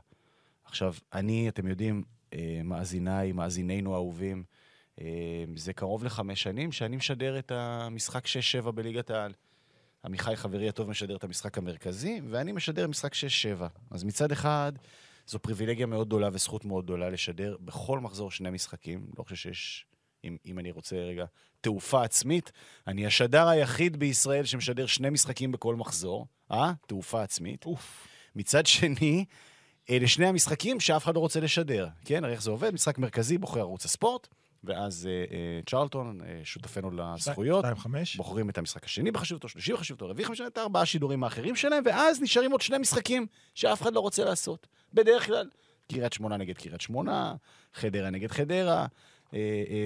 Speaker 3: עכשיו, אני, אתם יודעים, אה, מאזיניי, מאזיננו האהובים, אה, זה קרוב לחמש שנים שאני משדר את המשחק 6-7 בליגת העל. עמיחי חברי הטוב משדר את המשחק המרכזי, ואני משדר משחק 6-7. אז מצד אחד, זו פריבילגיה מאוד גדולה וזכות מאוד גדולה לשדר בכל מחזור שני משחקים. לא חושב שיש, אם, אם אני רוצה רגע, תעופה עצמית. אני השדר היחיד בישראל שמשדר שני משחקים בכל מחזור. אה? תעופה עצמית.
Speaker 4: אוף.
Speaker 3: מצד שני, אלה שני המשחקים שאף אחד לא רוצה לשדר. כן, הרי איך זה עובד? משחק מרכזי בוחר ערוץ הספורט, ואז אה, אה, צ'רלטון, אה, שותפינו לזכויות,
Speaker 4: שתיים חמש.
Speaker 3: בוחרים את המשחק השני בחשיבותו, שלישי בחשיבותו, רביעי בחשיבותו, את הארבעה שידורים האחרים שלהם, ואז נשארים עוד שני משחקים שאף אחד לא רוצה לעשות. בדרך כלל, קריית שמונה נגד קריית שמונה, חדרה נגד חדרה,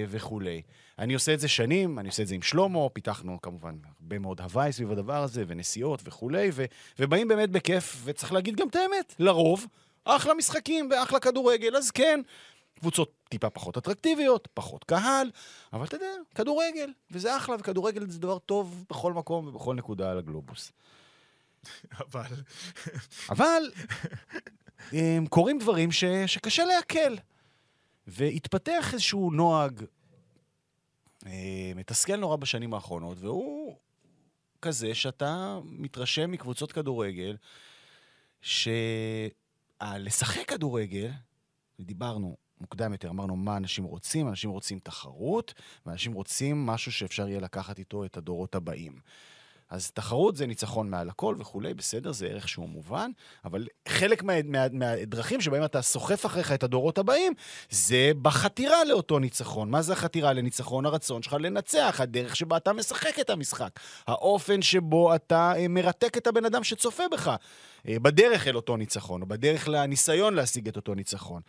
Speaker 3: וכולי. אני עושה את זה שנים, אני עושה את זה עם שלמה, פיתחנו כמובן הרבה מאוד הוואי סביב הדבר הזה, ונסיעות וכולי, ו, ובאים באמת בכיף, וצריך להגיד גם את האמת, לרוב, אחלה משחקים ואחלה כדורגל, אז כן, קבוצות טיפה פחות אטרקטיביות, פחות קהל, אבל אתה יודע, כדורגל, וזה אחלה, וכדורגל זה דבר טוב בכל מקום ובכל נקודה על הגלובוס.
Speaker 4: אבל...
Speaker 3: אבל הם, קורים דברים ש, שקשה לעכל. והתפתח איזשהו נוהג אה, מתסכל נורא בשנים האחרונות, והוא כזה שאתה מתרשם מקבוצות כדורגל, שלשחק כדורגל, דיברנו מוקדם יותר, אמרנו מה אנשים רוצים, אנשים רוצים תחרות, ואנשים רוצים משהו שאפשר יהיה לקחת איתו את הדורות הבאים. אז תחרות זה ניצחון מעל הכל וכולי, בסדר, זה ערך שהוא מובן, אבל חלק מה, מה, מהדרכים שבהם אתה סוחף אחריך את הדורות הבאים, זה בחתירה לאותו ניצחון. מה זה החתירה לניצחון? הרצון שלך לנצח, הדרך שבה אתה משחק את המשחק, האופן שבו אתה אה, מרתק את הבן אדם שצופה בך, אה, בדרך אל אותו ניצחון, או בדרך לניסיון להשיג את אותו ניצחון.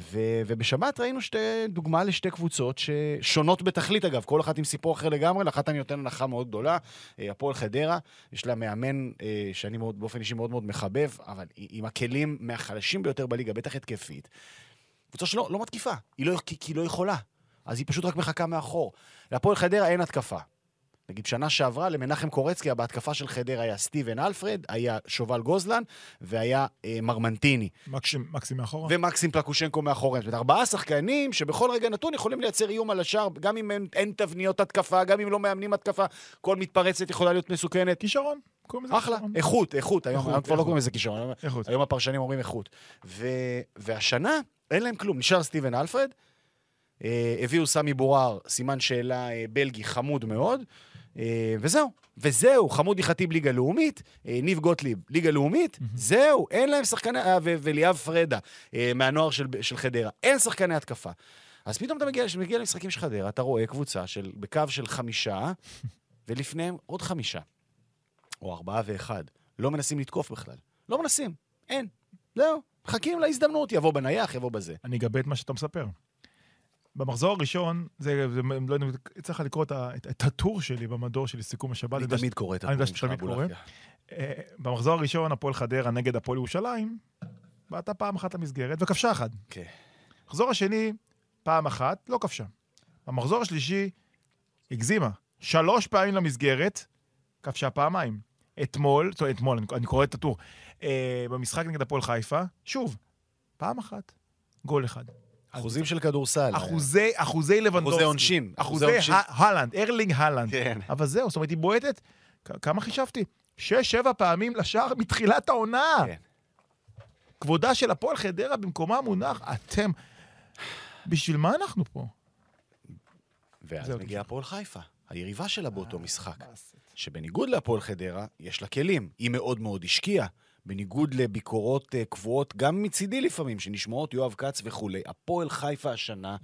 Speaker 3: ו- ובשבת ראינו שתי, דוגמה לשתי קבוצות ששונות בתכלית, אגב, כל אחת עם סיפור אחר לגמרי, לאחת אני נותן הנחה מאוד גדולה, אה, הפועל חדרה, יש לה מאמן אה, שאני מאוד, באופן אישי מאוד מאוד מחבב, אבל עם הכלים מהחלשים ביותר בליגה, בטח התקפית. קבוצה שלא לא מתקיפה, היא לא, כי, כי היא לא יכולה, אז היא פשוט רק מחכה מאחור. להפועל חדרה אין התקפה. נגיד, שנה שעברה למנחם קורצקי, בהתקפה של חדרה היה סטיבן אלפרד, היה שובל גוזלן והיה אה, מרמנטיני.
Speaker 4: מקסים מקסים מאחורה.
Speaker 3: ומקסים פלקושנקו מאחוריהם. זאת אומרת, ארבעה שחקנים שבכל רגע נתון יכולים לייצר איום על השאר, גם אם אין, אין תבניות התקפה, גם אם לא מאמנים התקפה, כל מתפרצת יכולה להיות מסוכנת.
Speaker 4: כישרון.
Speaker 3: אחלה,
Speaker 4: כישרון.
Speaker 3: איכות, איכות. היום,
Speaker 4: איכות,
Speaker 3: היום כבר לא. קוראים לזה כישרון, היום-
Speaker 4: איכות.
Speaker 3: היום הפרשנים אומרים איכות. ו, והשנה אין להם כלום. נשאר סטיבן אלפרד, אה, הביאו סמי בורר, סימן שאלה אה, בלגי חמוד מאוד, וזהו. וזהו, חמודי חטיב ליגה לאומית, אה, ניב גוטליב ליגה לאומית, זהו, אין להם שחקני, אה, וליאב פרדה אה, מהנוער של, של חדרה, אין שחקני התקפה. אז פתאום אתה מגיע, מגיע למשחקים של חדרה, אתה רואה קבוצה של, בקו של חמישה, <laughs> ולפניהם עוד חמישה, או ארבעה ואחד. לא מנסים לתקוף בכלל. לא מנסים, אין. זהו, מחכים להזדמנות, יבוא בנייח, יבוא בזה.
Speaker 4: אני אגבה את מה שאתה מספר. במחזור הראשון, זה, זה לא יודע, צריך לקרוא את, את, את הטור שלי במדור שלי, סיכום השבת.
Speaker 3: אני תמיד קורא את הדברים שלך,
Speaker 4: שתמיד
Speaker 3: אבו
Speaker 4: קורא.
Speaker 3: לחיה.
Speaker 4: אה, במחזור הראשון, הפועל חדרה נגד הפועל ירושלים, בעטה פעם אחת למסגרת וכבשה אחת.
Speaker 3: כן.
Speaker 4: במחזור השני, פעם אחת, לא כבשה. במחזור השלישי, הגזימה. שלוש פעמים למסגרת, כבשה פעמיים. אתמול, זאת אומרת, אתמול, אני, אני קורא את הטור, אה, במשחק נגד הפועל חיפה, שוב, פעם אחת, גול אחד.
Speaker 3: אחוזים של כדורסל.
Speaker 4: אחוזי, אחוזי לבנדובסקי.
Speaker 3: אחוזי עונשין.
Speaker 4: אחוזי הלנד, ארלינג הלנד.
Speaker 3: כן.
Speaker 4: אבל זהו, זאת אומרת, היא בועטת, כמה חישבתי? שש, שבע פעמים לשער מתחילת העונה.
Speaker 3: כן.
Speaker 4: כבודה של הפועל חדרה במקומה מונח, אתם... בשביל מה אנחנו פה?
Speaker 3: ואז מגיעה הפועל חיפה, היריבה שלה באותו משחק.
Speaker 4: מה זה?
Speaker 3: שבניגוד להפועל חדרה, יש לה כלים. היא מאוד מאוד השקיעה. בניגוד לביקורות uh, קבועות, גם מצידי לפעמים, שנשמעות יואב כץ וכולי. הפועל חיפה השנה,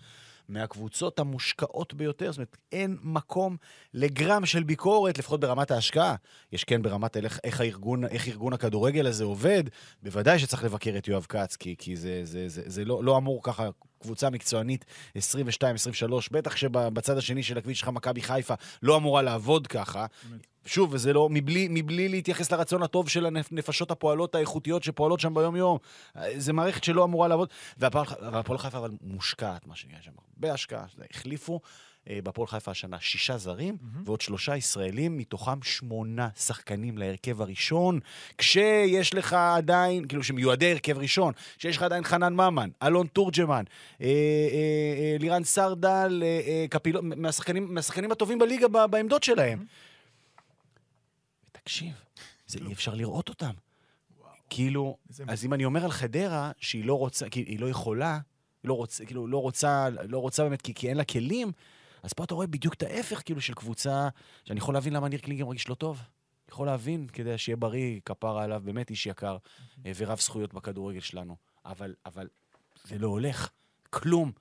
Speaker 3: מהקבוצות המושקעות ביותר, זאת אומרת, אין מקום לגרם של ביקורת, לפחות ברמת ההשקעה. יש כן ברמת איך, איך, הארגון, איך ארגון הכדורגל הזה עובד, בוודאי שצריך לבקר את יואב כץ, כי, כי זה, זה, זה, זה לא, לא אמור ככה, קבוצה מקצוענית 22-23, בטח שבצד השני של הכביש שלך, מכבי חיפה, לא אמורה לעבוד ככה. שוב, וזה לא, מבלי, מבלי להתייחס לרצון הטוב של הנפשות הפועלות האיכותיות שפועלות שם ביום-יום. זה מערכת שלא אמורה לעבוד. והפועל חיפה אבל מושקעת, מה שנקרא שם. הרבה השקעה. החליפו אה, בהפועל חיפה השנה שישה זרים, ועוד שלושה ישראלים, מתוכם שמונה שחקנים להרכב הראשון, כשיש לך עדיין, כאילו שמיועדי הרכב ראשון, שיש לך עדיין חנן ממן, אלון תורג'מן, אה, אה, אה, לירן סרדל, אה, אה, קפילו, מהשחקנים, מהשחקנים הטובים בליגה ב- בעמדות שלהם. תקשיב, זה אי אפשר לראות אותם. כאילו, אז אם אני אומר על חדרה שהיא לא רוצה, כי היא לא יכולה, היא לא רוצה, כאילו, לא רוצה, לא רוצה באמת כי, כי אין לה כלים, אז פה אתה רואה בדיוק את ההפך, כאילו, של קבוצה, שאני יכול להבין למה ניר קלינגר מרגיש לא טוב. יכול להבין, כדי שיהיה בריא, כפרה עליו, באמת איש יקר, אה, ורב זכויות בכדורגל שלנו. אבל, אבל זה לא הולך, כלום.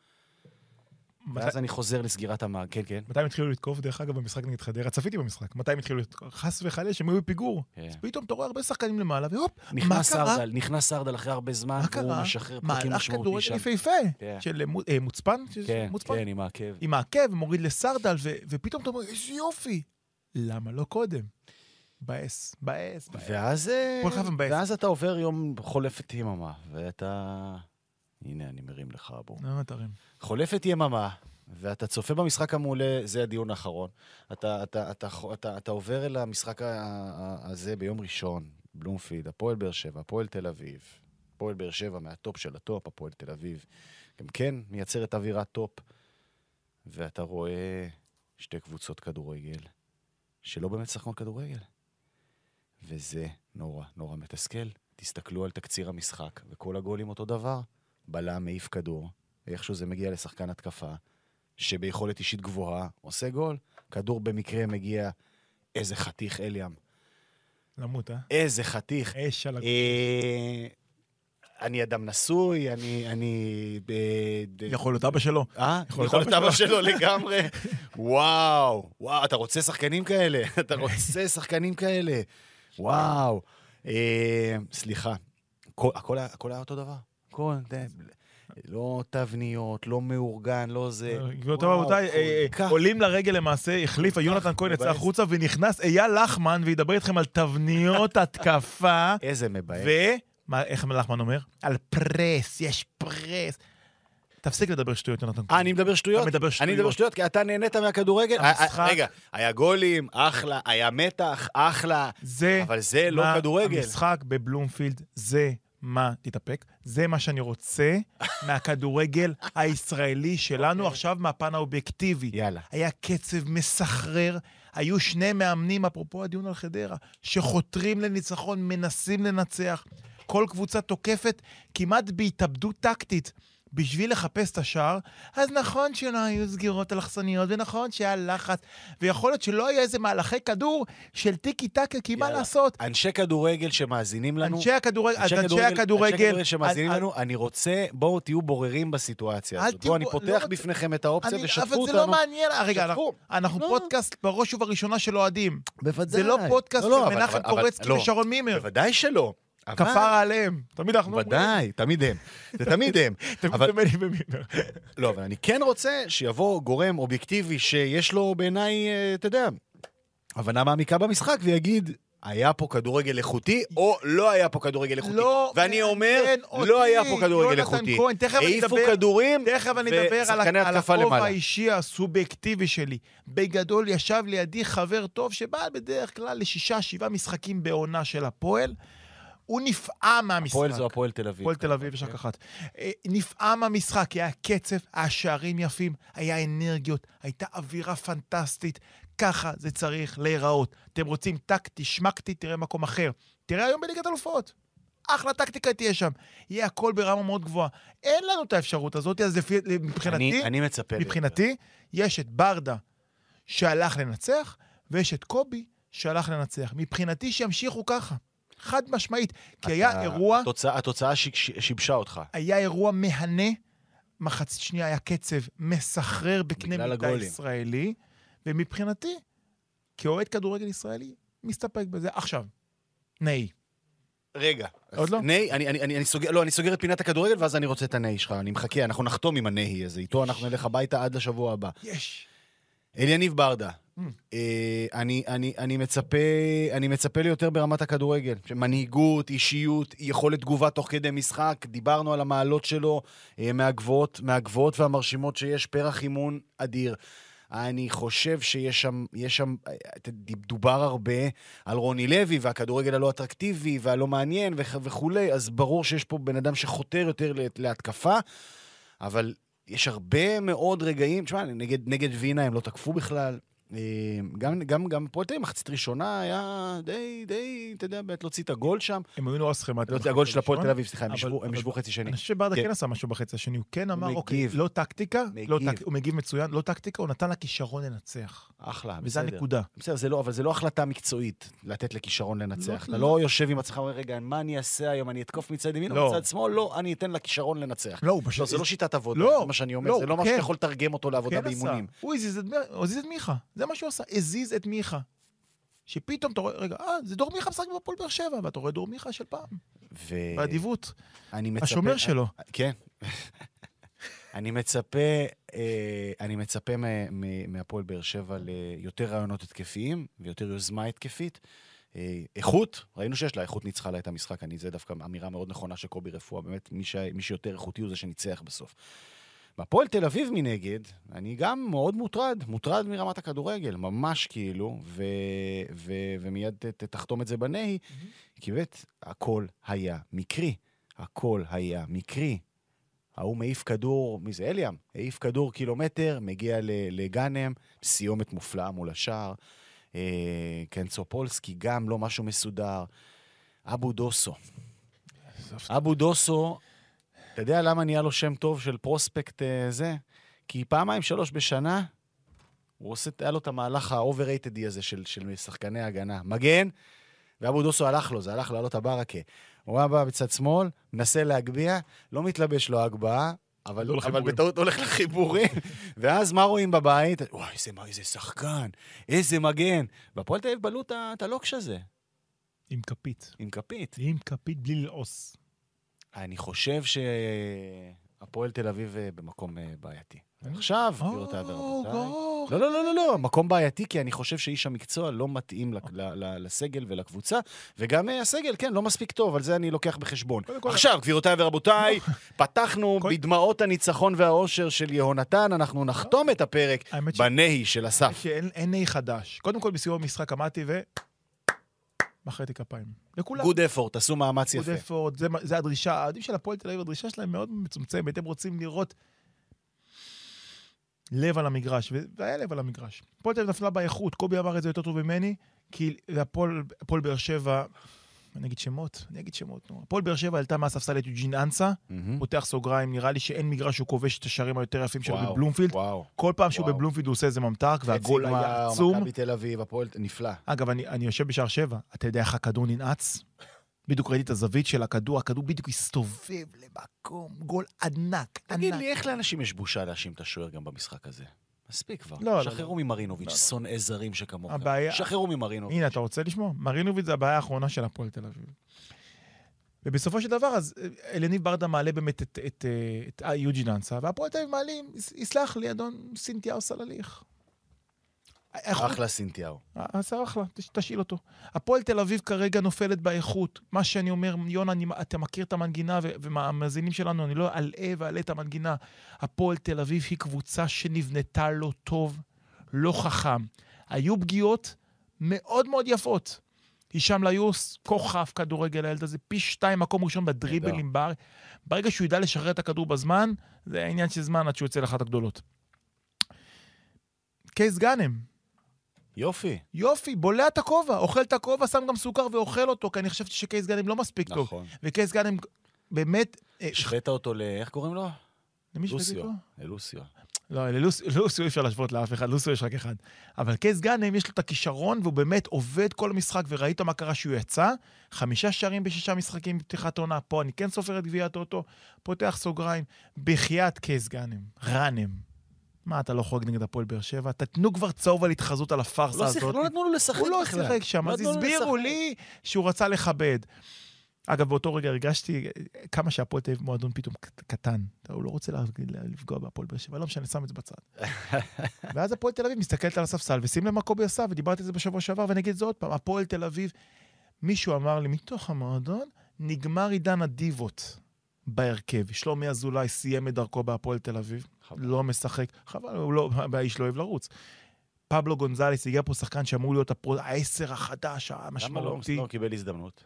Speaker 3: ואז אני חוזר לסגירת המעג, כן, כן.
Speaker 4: מתי הם התחילו לתקוף, דרך אגב, במשחק נגד חדרה? צפיתי במשחק. מתי הם התחילו לתקוף? חס וחלילה שהם היו בפיגור.
Speaker 3: כן.
Speaker 4: אז פתאום אתה רואה הרבה שחקנים למעלה, והופ, מה
Speaker 3: נכנס
Speaker 4: קרה?
Speaker 3: נכנס סרדל אחרי הרבה זמן,
Speaker 4: מה
Speaker 3: והוא? משחרר פרקים
Speaker 4: מהלך
Speaker 3: משמעותי
Speaker 4: כדורגל
Speaker 3: שם.
Speaker 4: יפהפה.
Speaker 3: כן.
Speaker 4: של אה, אה, מוצפן?
Speaker 3: כן? כן, עם העקב.
Speaker 4: עם העקב, מוריד לסרדל, ופתאום אתה אומר, איזה יופי. למה לא קודם? מבאס, מבאס.
Speaker 3: ואז, אה,
Speaker 4: מבאס.
Speaker 3: ואז אתה עובר יום חולפת יממה, ואתה... הנה, אני מרים לך, בוא.
Speaker 4: למה תרים?
Speaker 3: חולפת יממה, ואתה צופה במשחק המעולה, זה הדיון האחרון. אתה, אתה, אתה, אתה, אתה, אתה עובר אל המשחק הזה ביום ראשון, בלומפילד, הפועל באר שבע, הפועל תל אביב. הפועל באר שבע מהטופ של הטופ, הפועל תל אביב. גם כן מייצרת אווירת טופ. ואתה רואה שתי קבוצות כדורגל שלא באמת משחקות כדורגל. וזה נורא נורא מתסכל. תסתכלו על תקציר המשחק, וכל הגולים אותו דבר. בלם מעיף כדור, ואיכשהו זה מגיע לשחקן התקפה, שביכולת אישית גבוהה עושה גול. כדור במקרה מגיע, איזה חתיך אליאם.
Speaker 4: למות, אה?
Speaker 3: איזה חתיך.
Speaker 4: אש על הכ...
Speaker 3: אה, אני אדם נשוי, אני... אני אה, ד-
Speaker 4: יכול להיות אבא שלו.
Speaker 3: אה?
Speaker 4: יכול להיות אבא
Speaker 3: שלו לגמרי. <laughs> וואו, וואו, אתה רוצה שחקנים כאלה? <laughs> אתה רוצה שחקנים כאלה? וואו. אה, סליחה, הכל- הכל הכל היה אותו דבר. הכל, די, לא תבניות, לא מאורגן, לא זה.
Speaker 4: גבירותיי
Speaker 3: וואו,
Speaker 4: ורבותיי,
Speaker 3: כל
Speaker 4: אה, אה, עולים לרגל למעשה, החליפה, יונתן כהן יצא. החוצה ונכנס אייל לחמן וידבר איתכם על תבניות <laughs> התקפה,
Speaker 3: איזה מבאס.
Speaker 4: ו... איך לחמן אומר? על פרס, יש פרס. תפסיק לדבר שטויות, יונתן
Speaker 3: אה,
Speaker 4: כהן.
Speaker 3: אני מדבר שטויות?
Speaker 4: אתה מדבר
Speaker 3: אני
Speaker 4: שטויות.
Speaker 3: מדבר שטויות, כי אתה נהנית מהכדורגל.
Speaker 4: המשחק-
Speaker 3: אה, אה, רגע, היה גולים, אחלה, היה מתח, אחלה,
Speaker 4: זה
Speaker 3: אבל זה לא כדורגל.
Speaker 4: המשחק בבלומפילד, זה מה, תתאפק, זה מה שאני רוצה <laughs> מהכדורגל הישראלי שלנו עכשיו מהפן האובייקטיבי.
Speaker 3: יאללה.
Speaker 4: היה קצב מסחרר, היו שני מאמנים, אפרופו הדיון על חדרה, שחותרים לניצחון, מנסים לנצח. כל קבוצה תוקפת כמעט בהתאבדות טקטית. בשביל לחפש את השער, אז נכון שלא היו סגירות אלכסוניות, ונכון שהיה לחץ, ויכול להיות שלא היה איזה מהלכי כדור של טיקי טקה, כי מה. לעשות?
Speaker 3: אנשי כדורגל שמאזינים לנו,
Speaker 4: אנשי הכדורגל, אנשי
Speaker 3: אנשי
Speaker 4: הכדורגל,
Speaker 3: כדורגל שמאזינים
Speaker 4: אז-
Speaker 3: לנו, אני רוצה, בואו תהיו בוררים בסיטואציה הזאת. בואו, אני פותח
Speaker 4: לא
Speaker 3: בפניכם את האופציה
Speaker 4: אני-
Speaker 3: ושתפו
Speaker 4: אבל
Speaker 3: אותנו.
Speaker 4: זה לא מעניין, רגע, אנחנו-. אנחנו
Speaker 3: לא.
Speaker 4: פודקאסט בראש ובראשונה של אוהדים.
Speaker 3: בוודאי.
Speaker 4: זה לא פודקאסט
Speaker 3: לא, לא,
Speaker 4: של
Speaker 3: אבל-
Speaker 4: מנחם
Speaker 3: אבל- אבל-
Speaker 4: קורצקי ושרון מימר.
Speaker 3: בוודאי שלא. אבל-
Speaker 4: כפרה עליהם. תמיד אנחנו אומרים,
Speaker 3: ודאי, תמיד הם. זה תמיד הם.
Speaker 4: תמיד זה מני ומימר.
Speaker 3: לא, אבל אני כן רוצה שיבוא גורם אובייקטיבי שיש לו בעיניי, אה, אתה יודע, הבנה מעמיקה במשחק ויגיד, היה פה כדורגל איכותי, או לא היה פה כדורגל איכותי.
Speaker 4: לא
Speaker 3: ואני אומר,
Speaker 4: אותי,
Speaker 3: לא היה פה כדורגל איכותי.
Speaker 4: כהן, תכף אני
Speaker 3: העיפו
Speaker 4: אדבר-
Speaker 3: כדורים,
Speaker 4: תכף אני אדבר על
Speaker 3: ושחקני התקפה
Speaker 4: הכובע
Speaker 3: למעלה.
Speaker 4: האישי הסובייקטיבי שלי. בגדול ישב לידי חבר טוב שבא בדרך כלל לשישה, שבעה משחקים בעונה של הפועל. הוא נפעם מהמשחק.
Speaker 3: הפועל זו הפועל תל אביב.
Speaker 4: הפועל תל אביב, יש רק אחת. אה, נפעם מהמשחק, היה קצב, היה שערים יפים, היה אנרגיות, הייתה אווירה פנטסטית. ככה זה צריך להיראות. אתם רוצים טקטי, שמקטי, תראה מקום אחר. תראה היום בליגת אלופות. אחלה טקטיקה תהיה שם. יהיה הכל ברמה מאוד גבוהה. אין לנו את האפשרות הזאת, אז לפי, מבחינתי,
Speaker 3: אני, אני מצפה...
Speaker 4: מבחינתי, יש את ברדה שהלך לנצח, ויש את קובי שהלך לנצח. מבחינתי שימשיכו ככה. חד משמעית. כי היה אירוע...
Speaker 3: התוצאה, התוצאה שיבשה אותך.
Speaker 4: היה אירוע מהנה, מחצית שנייה היה קצב מסחרר בקנה מידה. ישראלי, ומבחינתי, כאוהד כדורגל ישראלי, מסתפק בזה. עכשיו, נאי.
Speaker 3: רגע.
Speaker 4: עוד לא?
Speaker 3: ניי, אני, אני, אני, אני סוגר, לא, אני סוגר את פינת הכדורגל, ואז אני רוצה את הניי שלך. אני מחכה, אנחנו נחתום עם הניי הזה. איתו אנחנו נלך הביתה עד לשבוע הבא.
Speaker 4: יש.
Speaker 3: אליניב ברדה. אה, אני, מצפה, אני מצפה ליותר ברמת הכדורגל. מנהיגות, אישיות, יכולת תגובה תוך כדי משחק. דיברנו על המעלות שלו אה, מהגבוהות, והמרשימות שיש, פרח אימון אדיר. אני חושב שיש שם, יש שם, אה, דובר הרבה על רוני לוי והכדורגל הלא אטרקטיבי והלא מעניין וכ- וכולי, אז ברור שיש פה בן אדם שחותר יותר לה- להתקפה, אבל יש הרבה מאוד רגעים, תשמע, נגד, נגד וינה הם לא תקפו בכלל. אה, גם, גם, גם הפועל תל אביב, מחצית ראשונה היה די, די, אתה יודע, באמת להוציא את הגול שם.
Speaker 4: הם היו נורא סכמטיים.
Speaker 3: לא, הגול של הפועל תל אביב, סליחה, הם ישבו- חצי שני.
Speaker 4: אני חושב שברדה
Speaker 3: כן.
Speaker 4: כן עשה משהו בחצי השני. הוא כן אמר. אוקיי, לא טקטיקה, לא הוא מגיב מצוין, לא טקטיקה, הוא נתן לה כישרון לנצח.
Speaker 3: אחלה, בסדר.
Speaker 4: הנקודה.
Speaker 3: בסדר, זה לא, אבל זה לא החלטה מקצועית לתת לכישרון לנצח.
Speaker 4: לא,
Speaker 3: אתה
Speaker 4: לא.
Speaker 3: יושב עם עצמך ואומר, רגע, מה אני אעשה היום? אני אתקוף מצד ימין או. מצד שמאל? לא, אני אתן לכישרון לנצח.
Speaker 4: לא,
Speaker 3: זה לא שיטת עבודה, זה מה שאני אומר. זה לא
Speaker 4: כן.
Speaker 3: משהו שאתה יכול לתרגם אותו לעבודה
Speaker 4: כן.
Speaker 3: באימונים.
Speaker 4: הוא הזיז את מיכה, זה מה שהוא עשה, הזיז את מיכה. שפתאום אתה רואה, רגע, אה, זה דור מיכה משחק בפועל באר שבע, ואתה רואה דור מיכה של פעם,
Speaker 3: ו...
Speaker 4: באדיבות.
Speaker 3: אני מצפה...
Speaker 4: השומר שלו.
Speaker 3: כן. <laughs> אני מצפה, אה, אני מצפה מהפועל באר שבע ליותר רעיונות התקפיים ויותר יוזמה התקפית. אה, איכות, ראינו שיש לה, איכות ניצחה לה את המשחק. אני, זה דווקא אמירה מאוד נכונה של קובי רפואה. באמת, מי, ש... מי שיותר איכותי הוא זה שניצח בסוף. בהפועל תל אביב מנגד, אני גם מאוד מוטרד, מוטרד מרמת הכדורגל, ממש כאילו, ו... ו... ומיד ת... תחתום את זה בנהי, כי באמת, הכל היה מקרי. הכל היה מקרי. ההוא מעיף כדור, מי זה? אליאם. העיף כדור קילומטר, מגיע לגאנם, סיומת מופלאה מול השער. אה, קנצופולסקי, גם לא משהו מסודר. אבו דוסו. אבו דוסו, אתה יודע למה נהיה לו שם טוב של פרוספקט אה, זה? כי פעמיים, שלוש בשנה, הוא עושה, היה לו את המהלך ה-overratedi הזה של, של שחקני הגנה. מגן, ואבו דוסו הלך לו, זה הלך לעלות הברקה. הוא היה בא בצד שמאל, מנסה להגביה, לא מתלבש לו הגבהה, אבל,
Speaker 4: לא
Speaker 3: אבל. בטעות הולך לחיבורים. <laughs> ואז מה רואים בבית? וואי, איזה, איזה שחקן, איזה מגן. והפועל תל אביב בלעו ה- את הלוקש הזה,
Speaker 4: עם כפית.
Speaker 3: עם כפית.
Speaker 4: עם כפית בלי ללעוס.
Speaker 3: אני חושב שהפועל תל אביב אה, במקום אה, בעייתי. עכשיו, גבירותיי ורבותיי.
Speaker 4: או,
Speaker 3: לא, לא, לא, לא, לא, מקום בעייתי, כי אני חושב שאיש המקצוע לא מתאים לסגל ולקבוצה, וגם אה, הסגל, כן, לא מספיק טוב, על זה אני לוקח בחשבון. עכשיו, גבירותיי ורבותיי, <laughs> פתחנו
Speaker 4: כל-
Speaker 3: בדמעות הניצחון והאושר של יהונתן, אנחנו נחתום את הפרק
Speaker 4: האמת
Speaker 3: בנהי של אסף.
Speaker 4: שאין אין נהי חדש. קודם כל, בסיום המשחק עמדתי ו... מחאתי כפיים. לכולם.
Speaker 3: good effort, עשו מאמץ
Speaker 4: good
Speaker 3: יפה.
Speaker 4: effort, זה, זה הדרישה, האוהדים של הפועל תל אביב, הדרישה שלהם מאוד מצומצמת, הם רוצים לראות לב על המגרש, והיה לב על המגרש. הפועל תל אביב נפלה באיכות, קובי אמר את זה יותר טוב ממני, כי הפועל באר שבע, אני אגיד שמות? אני אגיד שמות, נו. הפועל באר שבע עלתה מהספסל את יוג'ין אנסה. פותח סוגריים, נראה לי שאין מגרש שהוא כובש את השערים היותר יפים שלו בבלומפילד. כל פעם שהוא. בבלומפילד הוא עושה איזה ממתק, והגול היה עצום.
Speaker 3: מכבי תל אביב, הפועל, נפלא.
Speaker 4: אגב, אני, אני יושב בשער שבע, אתה יודע איך הכדור ננעץ? בדיוק ראיתי את הזווית של הכדור, הכדור בדיוק הסתובב למקום, גול ענק,
Speaker 3: תגיד
Speaker 4: ענק.
Speaker 3: לי, איך לאנשים יש בושה להאשים את השוער גם במשחק הזה? מספיק כבר.
Speaker 4: לא, לא,
Speaker 3: שחררו ממרינוביץ',
Speaker 4: לא, לא.
Speaker 3: שונאי זרים שכמוך.
Speaker 4: הבעיה-
Speaker 3: שחררו ממרינוביץ'.
Speaker 4: הנה, אתה רוצה לשמוע? מרינוביץ' זה הבעיה האחרונה של הפועל תל אביב. ובסופו של דבר, אז אה, אלניב ברדה מעלה באמת את, את, אה, את, את יוג'ין אנסה, והפועל תל אביב מעלים, יס- יסלח לי, אדון סינתיהו סלליך.
Speaker 3: אחלה סינתיהו.
Speaker 4: אז אחלה, תש- תשאיל אותו. הפועל תל אביב כרגע נופלת באיכות. מה שאני אומר, יונה, אני, אתה מכיר את המנגינה, ו- והמאזינים שלנו, אני לא אלאה ואלאה את המנגינה. הפועל תל אביב היא קבוצה שנבנתה לא טוב, לא חכם. היו פגיעות מאוד מאוד יפות. הישאם ליוס, כוכב כדורגל הילד הזה, פי שתיים מקום ראשון בדריבלים בארץ. ברגע שהוא ידע לשחרר את הכדור בזמן, זה עניין של זמן עד שהוא יוצא לאחת הגדולות. קייס גאנם,
Speaker 3: יופי.
Speaker 4: יופי, בולע את הכובע, אוכל את הכובע, שם גם סוכר ואוכל אותו, כי אני חשבתי שקייס גאנם לא מספיק טוב.
Speaker 3: נכון.
Speaker 4: וקייס גאנם באמת... אה,
Speaker 3: השווית אותו ל... איך קוראים לו?
Speaker 4: למי שהבאתי
Speaker 3: לוסיו.
Speaker 4: פה?
Speaker 3: ללוסיו.
Speaker 4: לא, ללוסיו אי אפשר להשוות לאף אחד, לוסיו יש רק אחד. אבל קייס גאנם יש לו את הכישרון, והוא באמת עובד כל המשחק, וראית מה קרה שהוא יצא. חמישה שערים בשישה משחקים בפתיחת עונה. פה אני כן סופר את גביע הטוטו, פותח סוגריים. בחייאת קייס גאנם, ראנם. מה, אתה לא חוגג נגד הפועל באר שבע? תתנו כבר צהוב על התחזות על הפארסה
Speaker 3: לא
Speaker 4: הזאת.
Speaker 3: לא נתנו לו לשחק
Speaker 4: הוא לא
Speaker 3: בכלל.
Speaker 4: שיחק שם,
Speaker 3: לא
Speaker 4: אז הסבירו. לי שהוא רצה לכבד. אגב, באותו רגע הרגשתי כמה שהפועל תל אביב מועדון פתאום קט- קטן. הוא לא רוצה לפגוע בהפועל באר שבע, לא משנה, שם את זה בצד. <laughs> ואז הפועל תל אביב מסתכלת על הספסל, ושים לב מה קובי עשה, ודיברתי על זה בשבוע שעבר, ואני אגיד את זה עוד פעם, הפועל תל אביב, מישהו אמר לי, מתוך המועדון, נגמר עידן הדיבות בהרכב. שלומי אזולאי סיים את דרכו בהפועל תל אביב,
Speaker 3: חבל.
Speaker 4: לא משחק, חבל, הוא לא, האיש לא אוהב לרוץ. פבלו גונזלס הגיע פה שחקן שאמור להיות הפרו... העשר החדש,
Speaker 3: למה לא?
Speaker 4: המשמעותי.
Speaker 3: לא קיבל הזדמנות.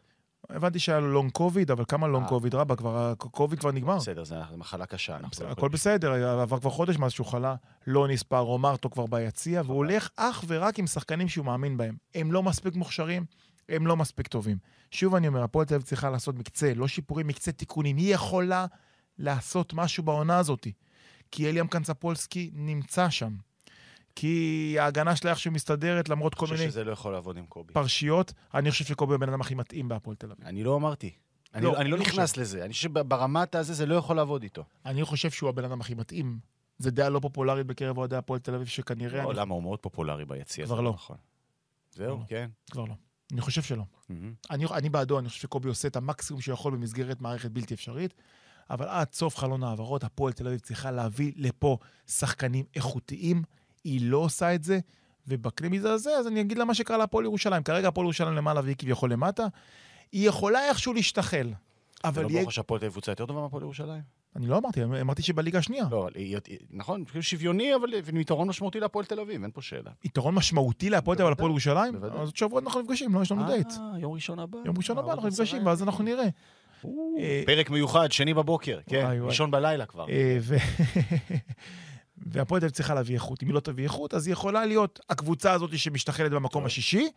Speaker 4: הבנתי שהיה לו לונג קוביד, אבל כמה לונג. קוביד? רבא, כבר, הקוביד כבר נגמר.
Speaker 3: בסדר, זו מחלה קשה.
Speaker 4: בסדר, הכל בסדר, עבר כבר חודש מאז שהוא חלה, לא נספר, רומרטו כבר ביציע, והוא הולך אך ורק עם שחקנים שהוא מאמין בהם. הם לא מספיק מוכשרים, הם לא מספיק טובים. שוב אני אומר, הפועל תל אביב צריכה לעשות מקצה, לא שיפורים, מקצה תיקונים. היא יכולה לעשות משהו בעונה הזאת. כי אליאם קנצפולסקי נמצא שם. כי ההגנה שלה איכשהו מסתדרת, למרות כל
Speaker 3: אני
Speaker 4: מיני
Speaker 3: חושב שזה לא יכול לעבוד עם קובי.
Speaker 4: פרשיות. אני חושב שקובי הוא הבן אדם הכי מתאים בהפועל תל אביב.
Speaker 3: אני לא אמרתי. אני
Speaker 4: לא,
Speaker 3: לא- אני לא
Speaker 4: אני
Speaker 3: נכנס לזה. אני חושב שברמת הזה זה לא יכול לעבוד איתו.
Speaker 4: אני חושב שהוא הבן אדם הכי מתאים. זו דעה לא פופולרית בקרב אוהדי הפועל תל אביב, שכנראה...
Speaker 3: לא,
Speaker 4: אני...
Speaker 3: למה? הוא מאוד פופולרי ביציע.
Speaker 4: כבר לא.
Speaker 3: נכון. זהו,
Speaker 4: לא.
Speaker 3: כן.
Speaker 4: כבר לא. אני חושב שלא.
Speaker 3: מהמם.
Speaker 4: אני, אני בעדו, אני חושב שקובי עושה את המקסימום שהוא יכול במסגרת מערכת בלתי אפשרית, אבל עד סוף חלון העברות, הפועל תל אביב צריכה להביא לפה שחקנים איכותיים. היא לא עושה את זה, ובקנה מזעזע, אז אני אגיד לה מה שקרה להפועל ירושלים. כרגע הפועל ירושלים למעלה והיא כביכול למטה. היא יכולה איכשהו להשתחל.
Speaker 3: אתה
Speaker 4: אבל
Speaker 3: לא
Speaker 4: יהיה...
Speaker 3: ברור שהפועל תל אביב קבוצה יותר טובה מהפועל ירושלים?
Speaker 4: אני לא אמרתי, אמרתי שבליגה השנייה.
Speaker 3: לא, נכון, שוויוני, אבל עם יתרון משמעותי להפועל תל אביב, אין פה שאלה.
Speaker 4: יתרון משמעותי להפועל תל אביב על הפועל
Speaker 3: בוודאי,
Speaker 4: ירושלים?
Speaker 3: בוודאי.
Speaker 4: אז עוד שבוע אנחנו נפגשים, לא? יש לנו דייט.
Speaker 3: אה, יום ראשון הבא.
Speaker 4: יום ראשון הבא
Speaker 3: אה,
Speaker 4: אנחנו
Speaker 3: עוד עשרה
Speaker 4: נפגשים, ואז. אנחנו נראה. אה,
Speaker 3: פרק מיוחד, שני בבוקר, כן. ראשון בלילה כבר. <laughs>
Speaker 4: והפועל תל אביב צריכה להביא איכות. אם היא לא תביא איכות, אז היא יכולה להיות הקבוצה הזאת שמשתחלת במקום. השישי,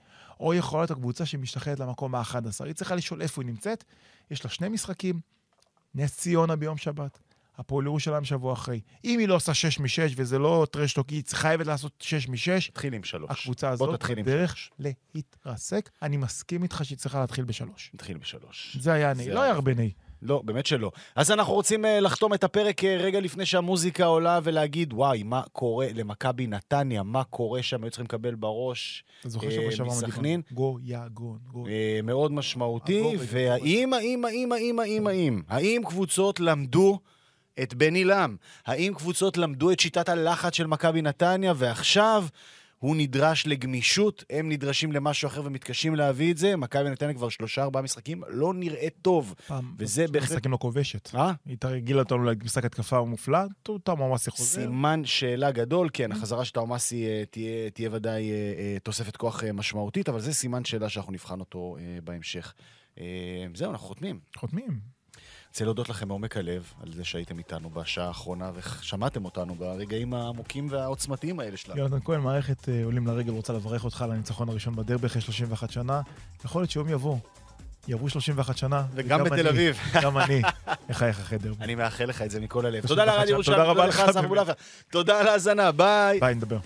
Speaker 4: או יכולה להיות הקבוצה שמשתחלת למקום ה-11. היא צריכה לשאול איפה היא נמצאת. יש לה שני משחקים, נס ציונה ביום שבת, הפועל ירושלים שבוע אחרי. אם היא לא עושה 6 מ-6 וזה לא טרשטוק, היא חייבת לעשות 6 מ-6,
Speaker 3: תתחיל עם שלוש.
Speaker 4: הקבוצה
Speaker 3: בוא
Speaker 4: הזאת
Speaker 3: תתחיל עם
Speaker 4: בדרך
Speaker 3: שלוש.
Speaker 4: להתרסק. אני מסכים איתך שהיא צריכה להתחיל בשלוש.
Speaker 3: נתחיל בשלוש.
Speaker 4: זה היה
Speaker 3: זה
Speaker 4: לא
Speaker 3: היה
Speaker 4: הרבה נהי.
Speaker 3: לא, באמת שלא. אז אנחנו רוצים אה, לחתום את הפרק אה, רגע לפני שהמוזיקה עולה ולהגיד, וואי, מה קורה למכבי נתניה, מה קורה שם, היו צריכים לקבל בראש. אה, מסכנין?
Speaker 4: גויגון, גוי.
Speaker 3: מאוד משמעותי, והאם, האם, האם, האם, האם, האם, האם קבוצות למדו את בן עילם? האם קבוצות למדו את שיטת הלחץ של מכבי נתניה, ועכשיו הוא נדרש לגמישות, הם נדרשים למשהו אחר ומתקשים להביא את זה? מכבי נתניה כבר שלושה, ארבעה משחקים, לא נראה טוב.
Speaker 4: פעם,
Speaker 3: וזה בהחלט-
Speaker 4: משחקים לא כובשת.
Speaker 3: אה?
Speaker 4: היא תרגילה אותנו למשחק התקפה מופלא, תום עמאסי חוזר.
Speaker 3: סימן שאלה גדול, כן, החזרה של טאומאסי אה, תהיה, תהיה ודאי אה, אה, תוספת כוח משמעותית, אבל זה סימן שאלה שאנחנו נבחן אותו בהמשך. זהו, אנחנו חותמים.
Speaker 4: חותמים.
Speaker 3: רוצה להודות לכם מעומק הלב על זה שהייתם איתנו בשעה האחרונה ושמעתם אותנו ברגעים העמוקים והעוצמתיים האלה שלנו.
Speaker 4: יונתן כהן, מערכת אה, עולים לרגל, רוצה לברך אותך על הניצחון הראשון בדרבי אחרי 31 שנה. יכול להיות שיום יבוא, יעברו 31 שנה.
Speaker 3: וגם בתל אביב.
Speaker 4: גם אני אחייך דרבי.
Speaker 3: אני מאחל לך את זה מכל הלב.
Speaker 4: 31
Speaker 3: תודה לרדיו ירושלים,
Speaker 4: תודה רבה לך,
Speaker 3: אסף. תודה על ההאזנה, ביי.
Speaker 4: ביי, נדבר.